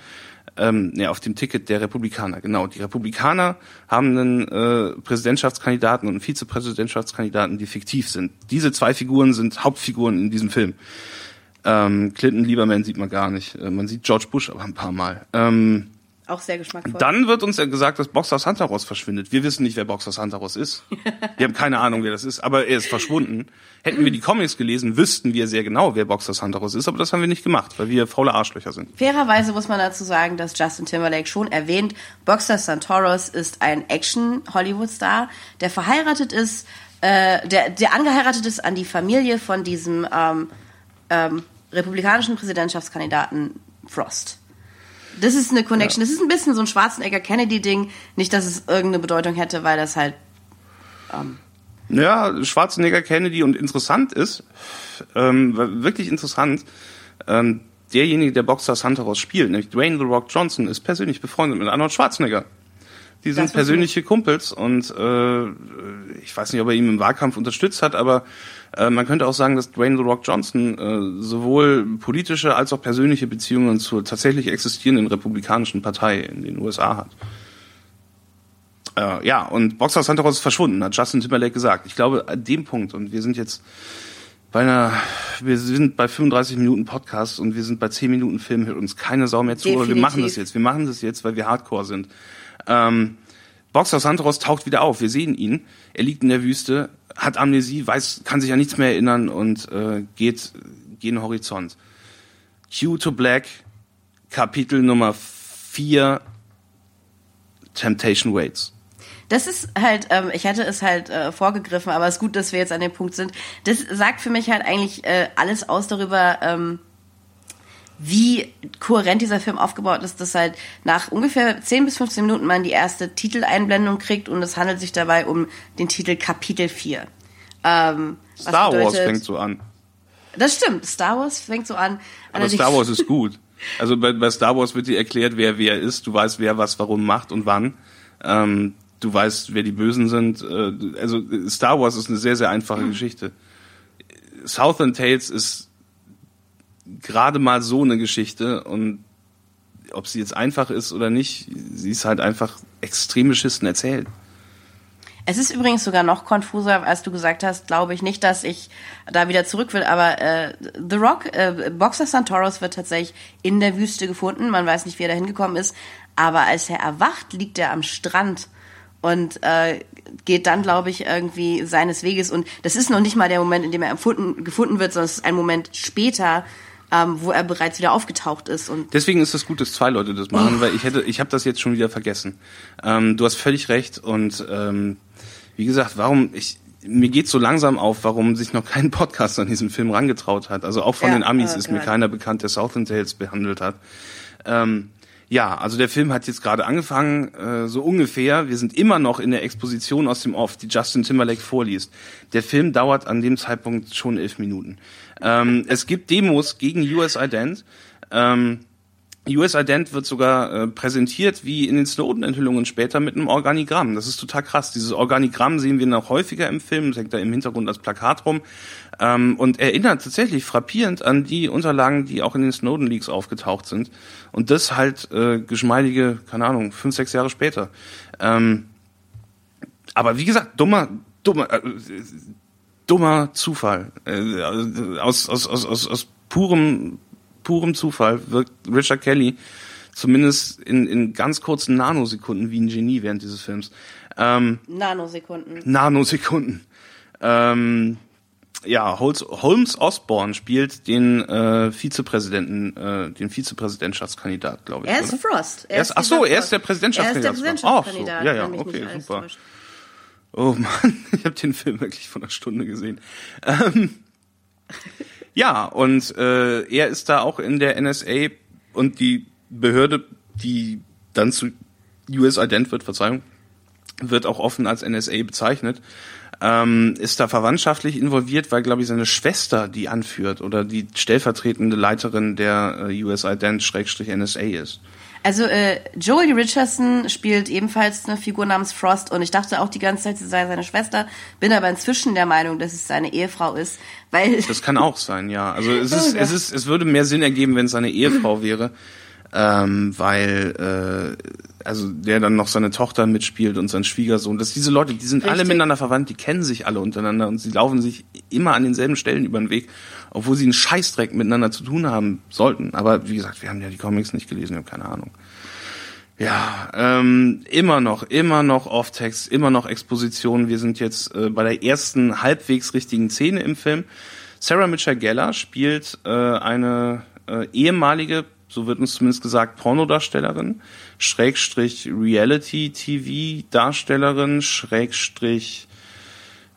ähm, ne, auf dem Ticket der Republikaner, genau. Die Republikaner haben einen äh, Präsidentschaftskandidaten und einen Vizepräsidentschaftskandidaten, die fiktiv sind. Diese zwei Figuren sind Hauptfiguren in diesem Film. Ähm, Clinton Lieberman sieht man gar nicht. Äh, man sieht George Bush aber ein paar Mal. Ähm, Auch sehr geschmackvoll. dann wird uns ja gesagt, dass Boxer Santaros verschwindet. Wir wissen nicht, wer Boxer Santaros ist. Wir haben keine Ahnung, wer das ist, aber er ist verschwunden. Hätten wir die Comics gelesen, wüssten wir sehr genau, wer Boxer Santaros ist, aber das haben wir nicht gemacht, weil wir faule Arschlöcher sind. Fairerweise muss man dazu sagen, dass Justin Timberlake schon erwähnt, Boxer Santoros ist ein Action-Hollywood-Star, der verheiratet ist, äh, der, der angeheiratet ist an die Familie von diesem ähm, ähm, republikanischen Präsidentschaftskandidaten Frost. Das ist eine Connection. Das ist ein bisschen so ein Schwarzenegger-Kennedy-Ding. Nicht, dass es irgendeine Bedeutung hätte, weil das halt ähm, Ja, Schwarzenegger Kennedy und interessant ist, ähm, wirklich interessant, ähm, derjenige, der Boxer Santaros spielt, nämlich Dwayne The Rock Johnson, ist persönlich befreundet mit Arnold Schwarzenegger. Die sind persönliche Kumpels und äh, ich weiß nicht, ob er ihn im Wahlkampf unterstützt hat, aber äh, man könnte auch sagen, dass Dwayne The Rock Johnson äh, sowohl politische als auch persönliche Beziehungen zur tatsächlich existierenden republikanischen Partei in den USA hat. Äh, ja, und Boxer Santaros ist verschwunden, hat Justin Timberlake gesagt. Ich glaube, an dem Punkt, und wir sind jetzt bei einer, wir sind bei 35 Minuten Podcast und wir sind bei 10 Minuten Film, hört uns keine Sau mehr zu, aber wir Definitiv. machen das jetzt. Wir machen das jetzt, weil wir Hardcore sind. Ähm, Boxer Santaros taucht wieder auf. Wir sehen ihn. Er liegt in der Wüste, hat Amnesie, weiß, kann sich an nichts mehr erinnern und äh, geht gen Horizont. Q to Black, Kapitel Nummer 4, Temptation Waits. Das ist halt, ähm, ich hatte es halt äh, vorgegriffen, aber es ist gut, dass wir jetzt an dem Punkt sind. Das sagt für mich halt eigentlich äh, alles aus darüber, ähm, wie kohärent dieser Film aufgebaut ist, dass halt nach ungefähr 10 bis 15 Minuten man die erste Titeleinblendung kriegt und es handelt sich dabei um den Titel Kapitel 4. Ähm, Star Wars bedeutet- fängt so an. Das stimmt, Star Wars fängt so an. Aber Allerdings- Star Wars ist gut. Also bei, bei Star Wars wird dir erklärt, wer wer ist. Du weißt, wer was warum macht und wann. Ähm, du weißt, wer die Bösen sind. Äh, also Star Wars ist eine sehr, sehr einfache Geschichte. Southern Tales ist gerade mal so eine Geschichte und ob sie jetzt einfach ist oder nicht, sie ist halt einfach extrem beschissen erzählt. Es ist übrigens sogar noch konfuser, als du gesagt hast, glaube ich nicht, dass ich da wieder zurück will, aber äh, The Rock, äh, Boxer Santoros wird tatsächlich in der Wüste gefunden. Man weiß nicht, wie er da hingekommen ist, aber als er erwacht, liegt er am Strand und äh, geht dann, glaube ich, irgendwie seines Weges. Und das ist noch nicht mal der Moment, in dem er empfunden, gefunden wird, sondern es ist ein Moment später, ähm, wo er bereits wieder aufgetaucht ist. Und Deswegen ist es gut, dass zwei Leute das machen, weil ich hätte, ich habe das jetzt schon wieder vergessen. Ähm, du hast völlig recht und ähm, wie gesagt, warum ich mir geht so langsam auf, warum sich noch kein Podcast an diesen Film rangetraut hat. Also auch von Ja, den Amis äh, ist mir geil. keiner bekannt, der Southern Tales behandelt hat. Ähm, ja, also der Film hat jetzt gerade angefangen, äh, so ungefähr. Wir sind immer noch in der Exposition aus dem Off, die Justin Timberlake vorliest. Der Film dauert an dem Zeitpunkt schon elf Minuten. Ähm, es gibt Demos gegen US Ident. Ähm, US Ident wird sogar äh, präsentiert wie in den Snowden-Enthüllungen später mit einem Organigramm. Das ist total krass. Dieses Organigramm sehen wir noch häufiger im Film, es hängt da im Hintergrund als Plakat rum ähm, und erinnert tatsächlich frappierend an die Unterlagen, die auch in den Snowden-Leaks aufgetaucht sind. Und das halt äh, geschmeidige, keine Ahnung, fünf, sechs Jahre später. Ähm, aber wie gesagt, dummer, dummer, äh, dummer Zufall. Äh, aus, aus, aus, aus, aus purem, purem Zufall wirkt Richard Kelly zumindest in, in ganz kurzen Nanosekunden wie ein Genie während dieses Films. Ähm, Nanosekunden. Nanosekunden. Ähm, ja, Holmes, Holmes Osborne spielt den äh, Vizepräsidenten, äh, den Vizepräsidentschaftskandidat, glaube ich. Er ist oder? Frost. Er ist, ach so, er ist der. Präsidentschaftskandidat. Er ist der Präsidentschaftskandidat. Ach so, ja, ja, okay, super. Oh Mann, ich habe den Film wirklich von einer Stunde gesehen. Ähm, ja, und äh, er ist da auch in der NSA und die Behörde, die dann zu US Ident wird, Verzeihung, wird auch offen als NSA bezeichnet, ähm, ist da verwandtschaftlich involviert, weil, glaube ich, seine Schwester die anführt oder die stellvertretende Leiterin der äh, US Ident Schrägstrich NSA ist. Also äh, Joey Richardson spielt ebenfalls eine Figur namens Frost und ich dachte auch die ganze Zeit, sie sei seine Schwester, bin aber inzwischen der Meinung, dass es seine Ehefrau ist, weil Das kann auch sein, ja. Also es Oh, ist, ja. es ist, es würde mehr Sinn ergeben, wenn es seine Ehefrau wäre, ähm, weil äh, also der dann noch seine Tochter mitspielt und sein Schwiegersohn. Das diese Leute, die sind alle Richtig. miteinander verwandt, die kennen sich alle untereinander und sie laufen sich immer an denselben Stellen über den Weg, obwohl sie einen Scheißdreck miteinander zu tun haben sollten. Aber wie gesagt, wir haben ja die Comics nicht gelesen, wir haben keine Ahnung. Ja, ähm, immer noch, immer noch Off-Text, immer noch Exposition. Wir sind jetzt äh, bei der ersten halbwegs richtigen Szene im Film. Sarah Mitchell Gellar spielt äh, eine äh, ehemalige, so wird uns zumindest gesagt, Pornodarstellerin, Schrägstrich Reality-TV-Darstellerin, Schrägstrich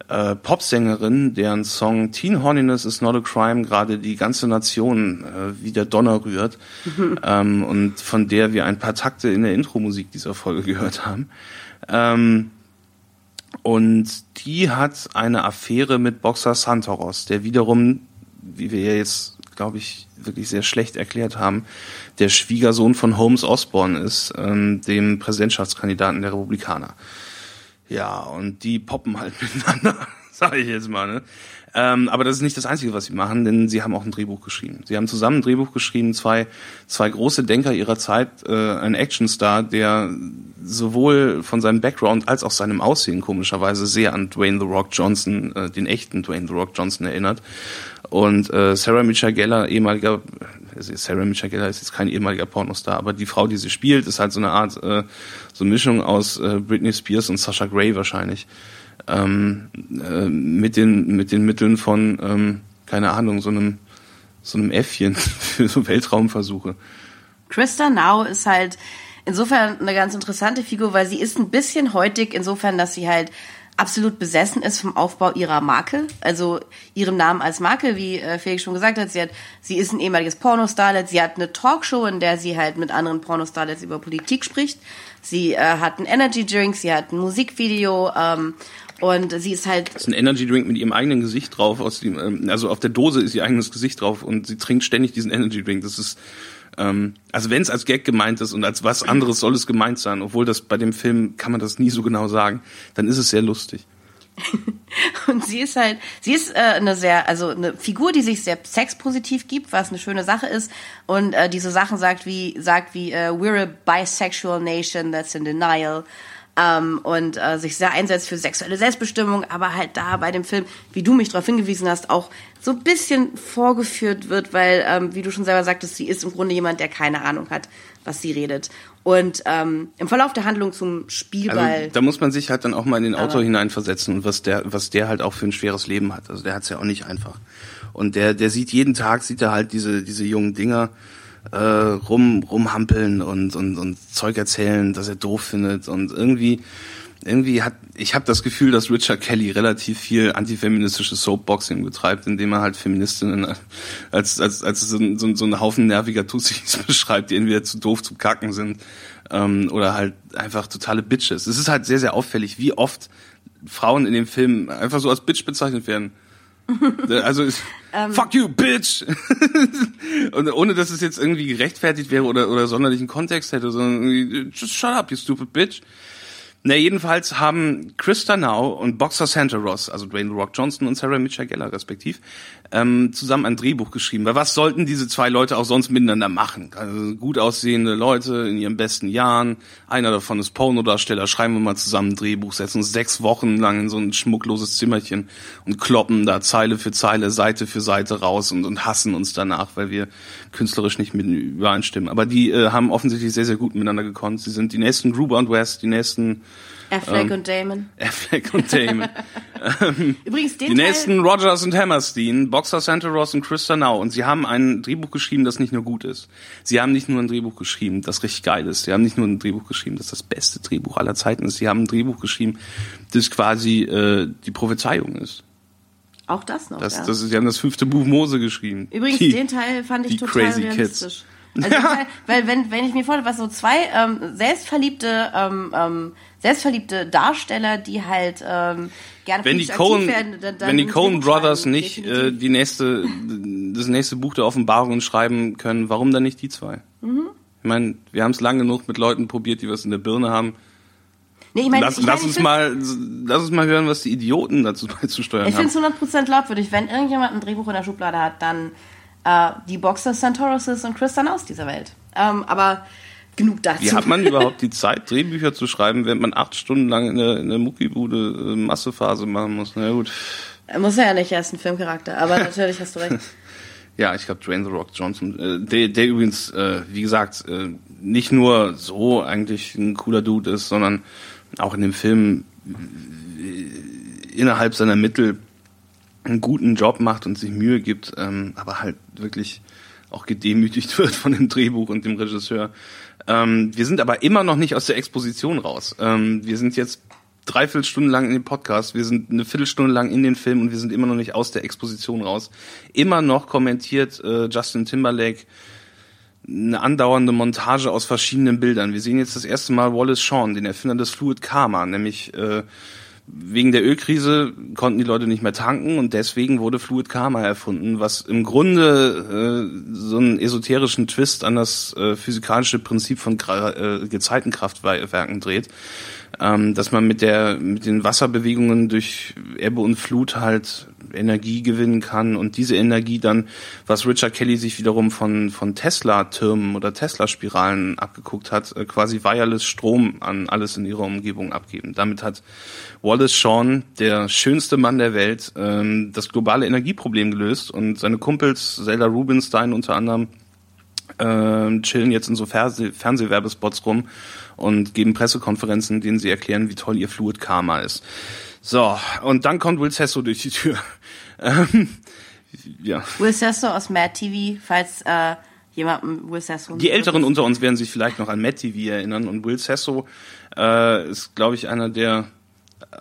äh, Popsängerin, deren Song Teen Horniness is not a crime gerade die ganze Nation äh, wie der Donner rührt ähm, und von der wir ein paar Takte in der Intro-Musik dieser Folge gehört haben. Ähm, und die hat eine Affäre mit Boxer Santoros, der wiederum, wie wir ja jetzt, glaube ich, wirklich sehr schlecht erklärt haben, der Schwiegersohn von Holmes Osborne ist, ähm, dem Präsidentschaftskandidaten der Republikaner. Ja, und die poppen halt miteinander, sage ich jetzt mal. Ne? Ähm, aber das ist nicht das Einzige, was sie machen, denn sie haben auch ein Drehbuch geschrieben. Sie haben zusammen ein Drehbuch geschrieben, zwei, zwei große Denker ihrer Zeit, äh, ein Actionstar, der sowohl von seinem Background als auch seinem Aussehen komischerweise sehr an Dwayne The Rock Johnson, äh, den echten Dwayne The Rock Johnson erinnert. Und äh, Sarah Michelle Gellar, ehemaliger, also Sarah Michelle Gellar ist jetzt kein ehemaliger Pornostar, aber die Frau, die sie spielt, ist halt so eine Art, äh, so eine Mischung aus äh, Britney Spears und Sasha Grey wahrscheinlich. Ähm, äh, mit den mit den Mitteln von ähm, keine Ahnung so einem so einem Äffchen für so Weltraumversuche. Krista Now ist halt insofern eine ganz interessante Figur, weil sie ist ein bisschen heutig, insofern, dass sie halt absolut besessen ist vom Aufbau ihrer Marke, also ihrem Namen als Marke, wie äh, Felix schon gesagt hat. Sie hat, sie ist ein ehemaliges Pornostarlet. Sie hat eine Talkshow, in der sie halt mit anderen Pornostarlets über Politik spricht. Sie äh, hat einen Energy Drink, sie hat ein Musikvideo ähm, und sie ist halt. Das ist ein Energy Drink mit ihrem eigenen Gesicht drauf. Aus dem, ähm, also auf der Dose ist ihr eigenes Gesicht drauf und sie trinkt ständig diesen Energy Drink. Das ist ähm, also wenn es als Gag gemeint ist und als was anderes soll es gemeint sein, obwohl das bei dem Film kann man das nie so genau sagen, dann ist es sehr lustig. Und sie ist halt, sie ist äh, eine sehr, also eine Figur, die sich sehr sexpositiv gibt, was eine schöne Sache ist und äh, diese Sachen sagt wie sagt wie äh, we're a bisexual nation that's in denial ähm, und äh, sich sehr einsetzt für sexuelle Selbstbestimmung, aber halt da bei dem Film, wie du mich darauf hingewiesen hast, auch so ein bisschen vorgeführt wird, weil, ähm, wie du schon selber sagtest, sie ist im Grunde jemand, der keine Ahnung hat, was sie redet. Und ähm, im Verlauf der Handlung zum Spielball. Also, da muss man sich halt dann auch mal in den Autor hineinversetzen und was der, was der halt auch für ein schweres Leben hat. Also der hat es ja auch nicht einfach. Und der, der sieht jeden Tag, sieht er halt diese, diese jungen Dinger äh, rum, rumhampeln und, und, und Zeug erzählen, dass er doof findet. Und irgendwie, irgendwie hat, ich habe das Gefühl, dass Richard Kelly relativ viel antifeministisches Soapboxing betreibt, indem er halt Feministinnen als, als, als so, so, so einen Haufen nerviger Tussis beschreibt, die entweder zu doof zum Kacken sind ähm, oder halt einfach totale Bitches. Es ist halt sehr, sehr auffällig, wie oft Frauen in dem Film einfach so als Bitch bezeichnet werden. Also ist, fuck you, bitch! Und ohne dass es jetzt irgendwie gerechtfertigt wäre oder, oder sonderlichen Kontext hätte, sondern irgendwie, just shut up, you stupid bitch. Na, jedenfalls haben Krista Now und Boxer Santa Ross, also Dwayne Rock Johnson und Sarah Michelle Gellar respektiv, ähm, zusammen ein Drehbuch geschrieben. Weil was sollten diese zwei Leute auch sonst miteinander machen? Also gut aussehende Leute in ihren besten Jahren, einer davon ist Pornodarsteller, schreiben wir mal zusammen ein Drehbuch, setzen uns sechs Wochen lang in so ein schmuckloses Zimmerchen und kloppen da Zeile für Zeile, Seite für Seite raus und, und hassen uns danach, weil wir künstlerisch nicht mit übereinstimmen. Aber die äh, haben offensichtlich sehr, sehr gut miteinander gekonnt. Sie sind die nächsten Gruber und West, die nächsten Affleck ähm, und Damon. Affleck und Damon. ähm, Übrigens, den die Teil, nächsten Rogers und Hammerstein, Boxer Santa Ross und Krista Now. Und sie haben ein Drehbuch geschrieben, das nicht nur gut ist. Sie haben nicht nur ein Drehbuch geschrieben, das richtig geil ist. Sie haben nicht nur ein Drehbuch geschrieben, das das beste Drehbuch aller Zeiten ist. Sie haben ein Drehbuch geschrieben, das quasi äh, die Prophezeiung ist. auch das noch. Das, ja. das sie haben das fünfte Buch Mose geschrieben. Übrigens, die, den Teil fand ich total crazy realistisch. Also, weil, weil wenn, wenn ich mir vorstelle, was so zwei ähm, selbstverliebte, ähm, ähm, selbstverliebte Darsteller, die halt ähm, gerne wenn die Coen, werden, dann, dann wenn die Coen Brothers nicht definitiv. äh, die nächste, das nächste Buch der Offenbarungen schreiben können, warum dann nicht die zwei? Mhm. Ich meine, wir haben es lang genug mit Leuten probiert, die was in der Birne haben. Nee, ich mein, lass, ich lass mein, uns ich mal, lass uns mal hören, was die Idioten dazu beizusteuern Ich haben. finde es 100% glaubwürdig. Wenn irgendjemand ein Drehbuch in der Schublade hat, dann äh, die Boxer Santoroses und Christian aus dieser Welt. Ähm, aber genug dazu. Wie hat man überhaupt die Zeit, Drehbücher zu schreiben, während man acht Stunden lang in der, in der Muckibude äh, Massephase machen muss? Na gut. Er muss ja nicht erst ein Filmcharakter, aber natürlich hast du recht. Ja, ich glaube Dwayne The Rock Johnson, äh, der, der übrigens, äh, wie gesagt, äh, nicht nur so eigentlich ein cooler Dude ist, sondern auch in dem Film äh, innerhalb seiner Mittel einen guten Job macht und sich Mühe gibt, ähm, aber halt wirklich auch gedemütigt wird von dem Drehbuch und dem Regisseur. Ähm, wir sind aber immer noch nicht aus der Exposition raus. Ähm, wir sind jetzt dreiviertel Stunden lang in dem Podcast, wir sind eine Viertelstunde lang in den Film und wir sind immer noch nicht aus der Exposition raus. Immer noch kommentiert äh, Justin Timberlake eine andauernde Montage aus verschiedenen Bildern. Wir sehen jetzt das erste Mal Wallace Shawn, den Erfinder des Fluid Karma, nämlich äh, wegen der Ölkrise konnten die Leute nicht mehr tanken und deswegen wurde Fluid Karma erfunden, was im Grunde äh, so einen esoterischen Twist an das äh, physikalische Prinzip von Gra äh, Gezeitenkraftwerken dreht, ähm, dass man mit der mit den Wasserbewegungen durch Ebbe und Flut halt Energie gewinnen kann und diese Energie dann, was Richard Kelly sich wiederum von von Tesla-Türmen oder Tesla-Spiralen abgeguckt hat, äh, quasi wireless Strom an alles in ihrer Umgebung abgeben. Damit hat Wallace Shawn, der schönste Mann der Welt, ähm, das globale Energieproblem gelöst und seine Kumpels Zelda Rubinstein unter anderem äh, chillen jetzt in so Fernseh Fernsehwerbespots rum und geben Pressekonferenzen, in denen sie erklären, wie toll ihr Fluid Karma ist. So, und dann kommt Will Sesso durch die Tür. Ähm, ja. Will Sesso aus Mad TV, falls äh, jemandem Will Sesso... Die Älteren unter uns werden sich vielleicht noch an Matt TV erinnern und Will Sesso äh, ist, glaube ich, einer der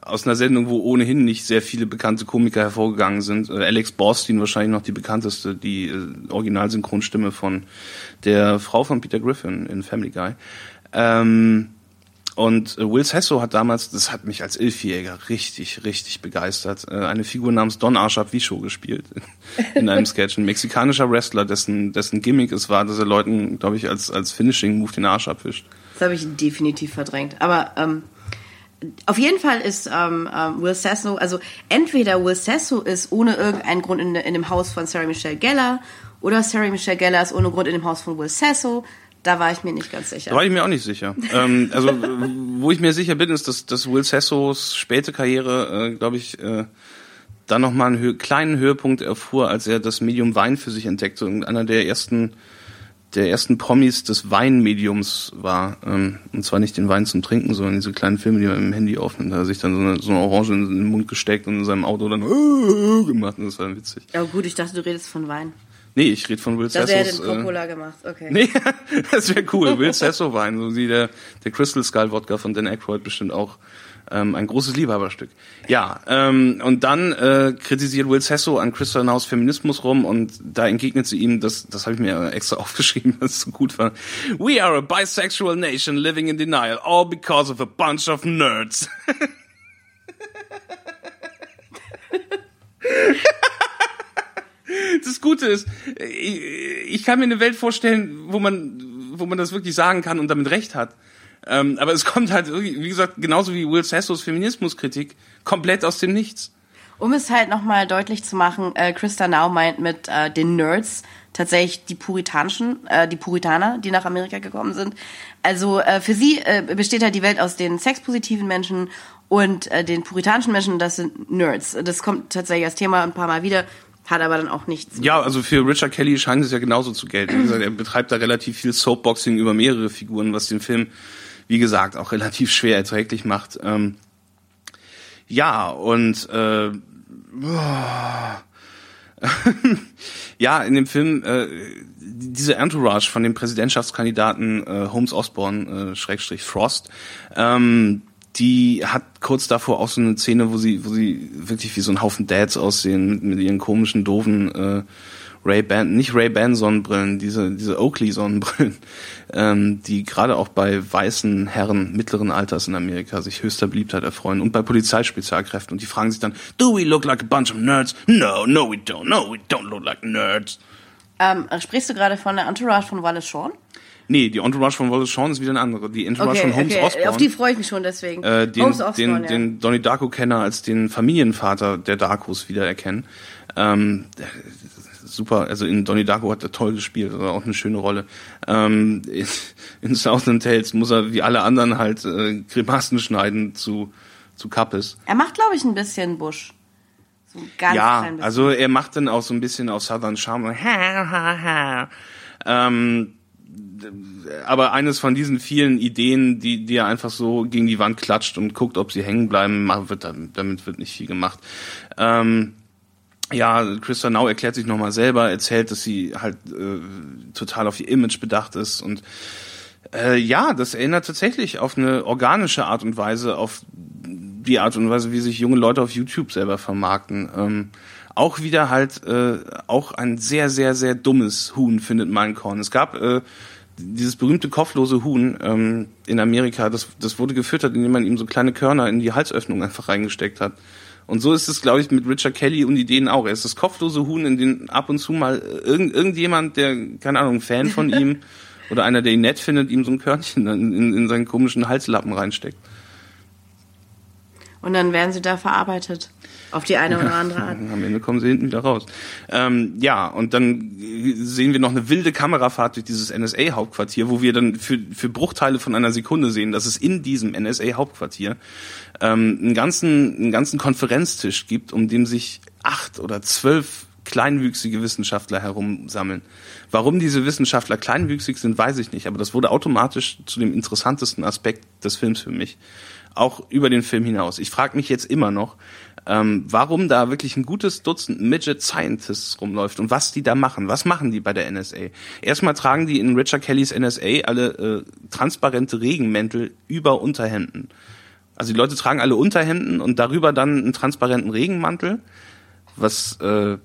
aus einer Sendung, wo ohnehin nicht sehr viele bekannte Komiker hervorgegangen sind. Äh, Alex Borstein wahrscheinlich noch die bekannteste, die äh, Originalsynchronstimme von der Frau von Peter Griffin in Family Guy. Ähm, und äh, Will Sasso hat damals, das hat mich als Elfjähriger richtig, richtig begeistert, äh, eine Figur namens Don Arshab Visho gespielt in einem Sketch. Ein mexikanischer Wrestler, dessen, dessen Gimmick es war, dass er Leuten, glaube ich, als, als Finishing-Move den Arsch abwischt. Das habe ich definitiv verdrängt. Aber ähm, auf jeden Fall ist ähm, ähm, Will Sasso, also entweder Will Sasso ist ohne irgendeinen Grund in, in dem Haus von Sarah Michelle Gellar oder Sarah Michelle Gellar ist ohne Grund in dem Haus von Will Sasso. Da war ich mir nicht ganz sicher. Da war ich mir auch nicht sicher. ähm, also wo ich mir sicher bin, ist, dass, dass Will Sassos späte Karriere, äh, glaube ich, äh, dann nochmal einen hö kleinen Höhepunkt erfuhr, als er das Medium Wein für sich entdeckte und einer der ersten der ersten Promis des Weinmediums war. Ähm, und zwar nicht den Wein zum Trinken, sondern diese kleinen Filme, die man im Handy aufnimmt. Da hat er sich dann so eine, so eine Orange in den Mund gesteckt und in seinem Auto dann gemacht. Und das war witzig. Ja gut, ich dachte, du redest von Wein. Nee, ich rede von Will er den Sassos. äh, Coppola gemacht, okay. Nee, das wäre cool. Will Sasso Wein, so wie der, der Crystal Skull Wodka von Dan Aykroyd bestimmt auch ähm, ein großes Liebhaberstück. Ja, ähm, und dann äh, kritisiert Will Sasso an Crystal Naus Feminismus rum und da entgegnet sie ihm, das, das habe ich mir extra aufgeschrieben, dass es so gut war. We are a bisexual nation living in denial, all because of a bunch of nerds. Das Gute ist, ich, kann mir eine Welt vorstellen, wo man, wo man das wirklich sagen kann und damit recht hat. Ähm, aber es kommt halt, wie gesagt, genauso wie Will Sassos Feminismuskritik, komplett aus dem Nichts. Um es halt nochmal deutlich zu machen, äh, Christa Now meint mit äh, den Nerds tatsächlich die Puritanischen, äh, die Puritaner, die nach Amerika gekommen sind. Also äh, für sie äh, besteht halt die Welt aus den sexpositiven Menschen und äh, den puritanischen Menschen, das sind Nerds. Das kommt tatsächlich als Thema ein paar Mal wieder, hat aber dann auch nichts. Ja, also für Richard Kelly scheint es ja genauso zu gelten. Wie gesagt, er betreibt da relativ viel Soapboxing über mehrere Figuren, was den Film, wie gesagt, auch relativ schwer erträglich macht. Ähm, ja, und äh, ja, in dem Film äh, diese Entourage von dem Präsidentschaftskandidaten äh, Holmes Osborne, äh, Schrägstrich Frost, ähm, die hat kurz davor auch so eine Szene, wo sie, wo sie wirklich wie so ein Haufen Dads aussehen, mit, mit ihren komischen, doofen äh, Ray-Ban, nicht Ray-Ban Sonnenbrillen, diese, diese Oakley Sonnenbrillen, ähm, die gerade auch bei weißen Herren mittleren Alters in Amerika sich höchster Beliebtheit erfreuen und bei Polizeispezialkräften und die fragen sich dann, do we look like a bunch of nerds? No, no we don't, no we don't look like nerds. Ähm, sprichst du gerade von der Entourage von Wallace Shawn? Nee, die Entourage von Wallace Shawn ist wieder eine andere. Die Entourage Okay, von Holmes okay. Osborne. auf die freue ich mich schon deswegen. äh, den, Holmes Osborne, den, ja. den Donnie Darko-Kenner als den Familienvater der Darkos wiedererkennen. Ähm, super, also in Donnie Darko hat er toll gespielt, also auch eine schöne Rolle. Ähm, in, Southland Tales muss er wie alle anderen halt äh, Grimassen schneiden zu, zu Kappes. Er macht, glaube ich, ein bisschen Busch. So ein ganz ja, bisschen. also er macht dann auch so ein bisschen auf Southern Charm. ähm, aber eines von diesen vielen Ideen, die, die er einfach so gegen die Wand klatscht und guckt, ob sie hängen bleiben, wird, damit wird nicht viel gemacht. Ähm, ja, Christa Nau erklärt sich nochmal selber, erzählt, dass sie halt äh, total auf ihr Image bedacht ist und äh, ja, das erinnert tatsächlich auf eine organische Art und Weise, auf die Art und Weise, wie sich junge Leute auf YouTube selber vermarkten. Ähm, auch wieder halt äh, auch ein sehr, sehr, sehr dummes Huhn findet mein Korn. Es gab äh, dieses berühmte kopflose Huhn ähm, in Amerika, das, das wurde gefüttert, indem man ihm so kleine Körner in die Halsöffnung einfach reingesteckt hat. Und so ist es, glaube ich, mit Richard Kelly und Ideen auch. Er ist das kopflose Huhn, in den ab und zu mal irgend, irgendjemand, der, keine Ahnung, ein Fan von ihm oder einer, der ihn nett findet, ihm so ein Körnchen in, in, in seinen komischen Halslappen reinsteckt. Und dann werden sie da verarbeitet. Auf die eine oder andere Art. Am Ende kommen sie hinten wieder raus. Ähm, ja, und dann sehen wir noch eine wilde Kamerafahrt durch dieses NSA-Hauptquartier, wo wir dann für, für Bruchteile von einer Sekunde sehen, dass es in diesem NSA-Hauptquartier ähm, einen ganzen, einen ganzen Konferenztisch gibt, um dem sich acht oder zwölf kleinwüchsige Wissenschaftler herumsammeln. Warum diese Wissenschaftler kleinwüchsig sind, weiß ich nicht, aber das wurde automatisch zu dem interessantesten Aspekt des Films für mich. Auch über den Film hinaus. Ich frage mich jetzt immer noch, ähm, warum da wirklich ein gutes Dutzend Midget Scientists rumläuft und was die da machen. Was machen die bei der NSA? Erstmal tragen die in Richard Kellys NSA alle äh, transparente Regenmäntel über Unterhemden. Also die Leute tragen alle Unterhemden und darüber dann einen transparenten Regenmantel, was äh,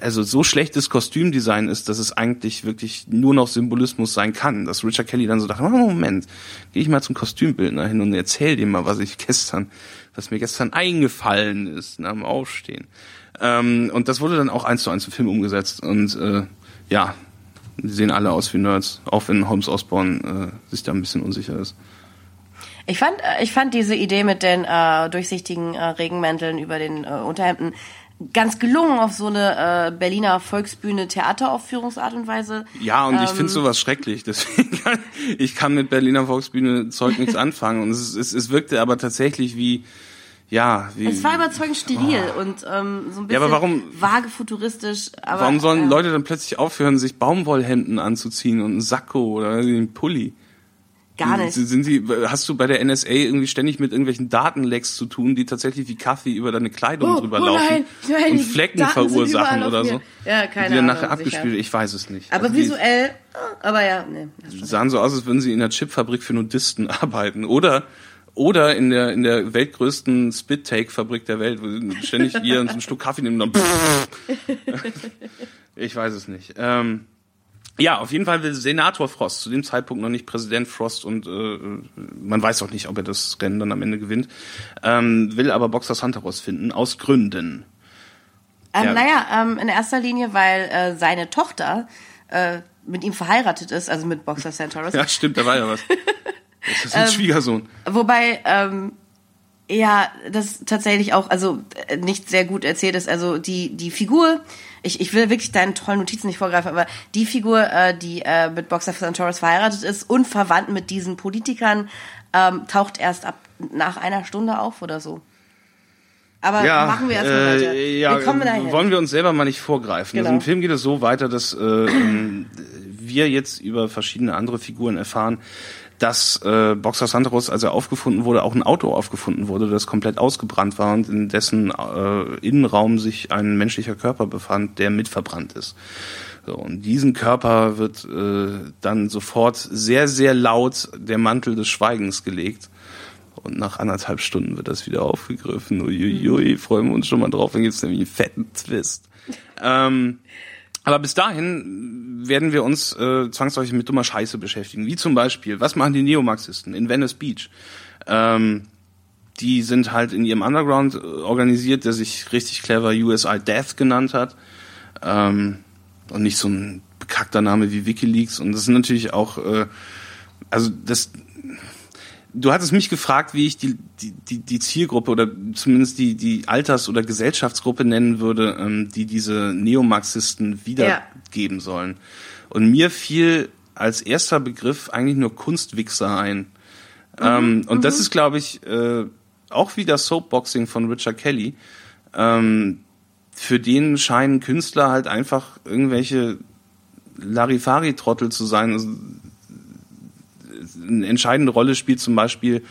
also so schlechtes Kostümdesign ist, dass es eigentlich wirklich nur noch Symbolismus sein kann. Dass Richard Kelly dann so dachte, oh, Moment, gehe ich mal zum Kostümbildner hin und erzähl dem mal, was ich gestern, was mir gestern eingefallen ist nach dem Aufstehen. Ähm, und das wurde dann auch eins zu eins im Film umgesetzt. Und äh, ja, die sehen alle aus wie Nerds, auch wenn Holmes Osborne äh, sich da ein bisschen unsicher ist. Ich fand, äh, ich fand diese Idee mit den äh, durchsichtigen äh, Regenmänteln über den äh, Unterhemden ganz gelungen auf so eine äh, Berliner Volksbühne Theateraufführungsart und Weise. Ja, und ich Ähm, finde sowas schrecklich. Deswegen kann, ich kann mit Berliner Volksbühne Zeug nichts anfangen. Und es, es, es wirkte aber tatsächlich wie, ja, wie. Es war überzeugend steril und ähm, so ein bisschen Ja, aber warum- vage futuristisch. Aber, Warum sollen äh, Leute dann plötzlich aufhören, sich Baumwollhemden anzuziehen und einen Sakko oder einen Pulli? Gar nicht. Sind sie, hast du bei der NSA irgendwie ständig mit irgendwelchen Datenlecks zu tun, die tatsächlich wie Kaffee über deine Kleidung Oh, drüber oh laufen nein, nein, und Flecken Daten verursachen oder so? Ja, keine die dann nachher Ahnung, abgespielt, sicher. ich weiß es nicht. Aber Also visuell, aber ja, nee. sahen so aus, als würden sie in der Chipfabrik für Nudisten arbeiten oder oder in der in der weltgrößten Spit-Take-Fabrik der Welt, wo sie ständig hier so einen Schluck Kaffee nehmen und dann Ich weiß es nicht. Ähm, ja, auf jeden Fall will Senator Frost, zu dem Zeitpunkt noch nicht Präsident Frost und äh, man weiß auch nicht, ob er das Rennen dann am Ende gewinnt, ähm, will aber Boxer Santa rausfinden, aus Gründen. Ähm, Ja. Naja, ähm, in erster Linie, weil äh, seine Tochter äh, mit ihm verheiratet ist, also mit Boxer Centaurus. Ja, stimmt, da war ja was. Das ist ein Ähm, Schwiegersohn. Wobei, ähm, ja, das tatsächlich auch, also äh, nicht sehr gut erzählt ist. Also die, die Figur, ich, ich will wirklich deinen tollen Notizen nicht vorgreifen, aber die Figur, äh, die äh, mit Boxer Centaurus verheiratet ist und verwandt mit diesen Politikern, ähm, taucht erst ab nach einer Stunde auf oder so. Aber machen wir erstmal weiter. äh, ja, wir kommen dahin. wollen wir uns selber mal nicht vorgreifen. Genau. Also Im Film geht es so weiter, dass äh, ähm, wir jetzt über verschiedene andere Figuren erfahren, dass äh, Boxer Santaros, als er aufgefunden wurde, auch ein Auto aufgefunden wurde, das komplett ausgebrannt war und in dessen äh, Innenraum sich ein menschlicher Körper befand, der mitverbrannt ist. So, und diesen Körper wird äh, dann sofort sehr, sehr laut der Mantel des Schweigens gelegt. Und nach anderthalb Stunden wird das wieder aufgegriffen. Uiuiui, freuen wir uns schon mal drauf. Dann gibt's nämlich einen fetten Twist. Ähm, aber bis dahin werden wir uns äh, zwangsläufig mit dummer Scheiße beschäftigen. Wie zum Beispiel, was machen die Neomarxisten in Venice Beach? Ähm, die sind halt in ihrem Underground äh, organisiert, der sich richtig clever USI Death genannt hat. Ähm, und nicht so ein bekackter Name wie WikiLeaks. Und das sind natürlich auch, äh, also das, du hattest mich gefragt, wie ich die, die, die, Zielgruppe oder zumindest die, die Alters- oder Gesellschaftsgruppe nennen würde, ähm, die diese Neomarxisten wiedergeben sollen. Und mir fiel als erster Begriff eigentlich nur Kunstwichser ein. ähm, und das ist, glaube ich, äh, auch wieder Soapboxing von Richard Kelly. Ähm, für den scheinen Künstler halt einfach irgendwelche Larifari-Trottel zu sein. Also, eine entscheidende Rolle spielt zum Beispiel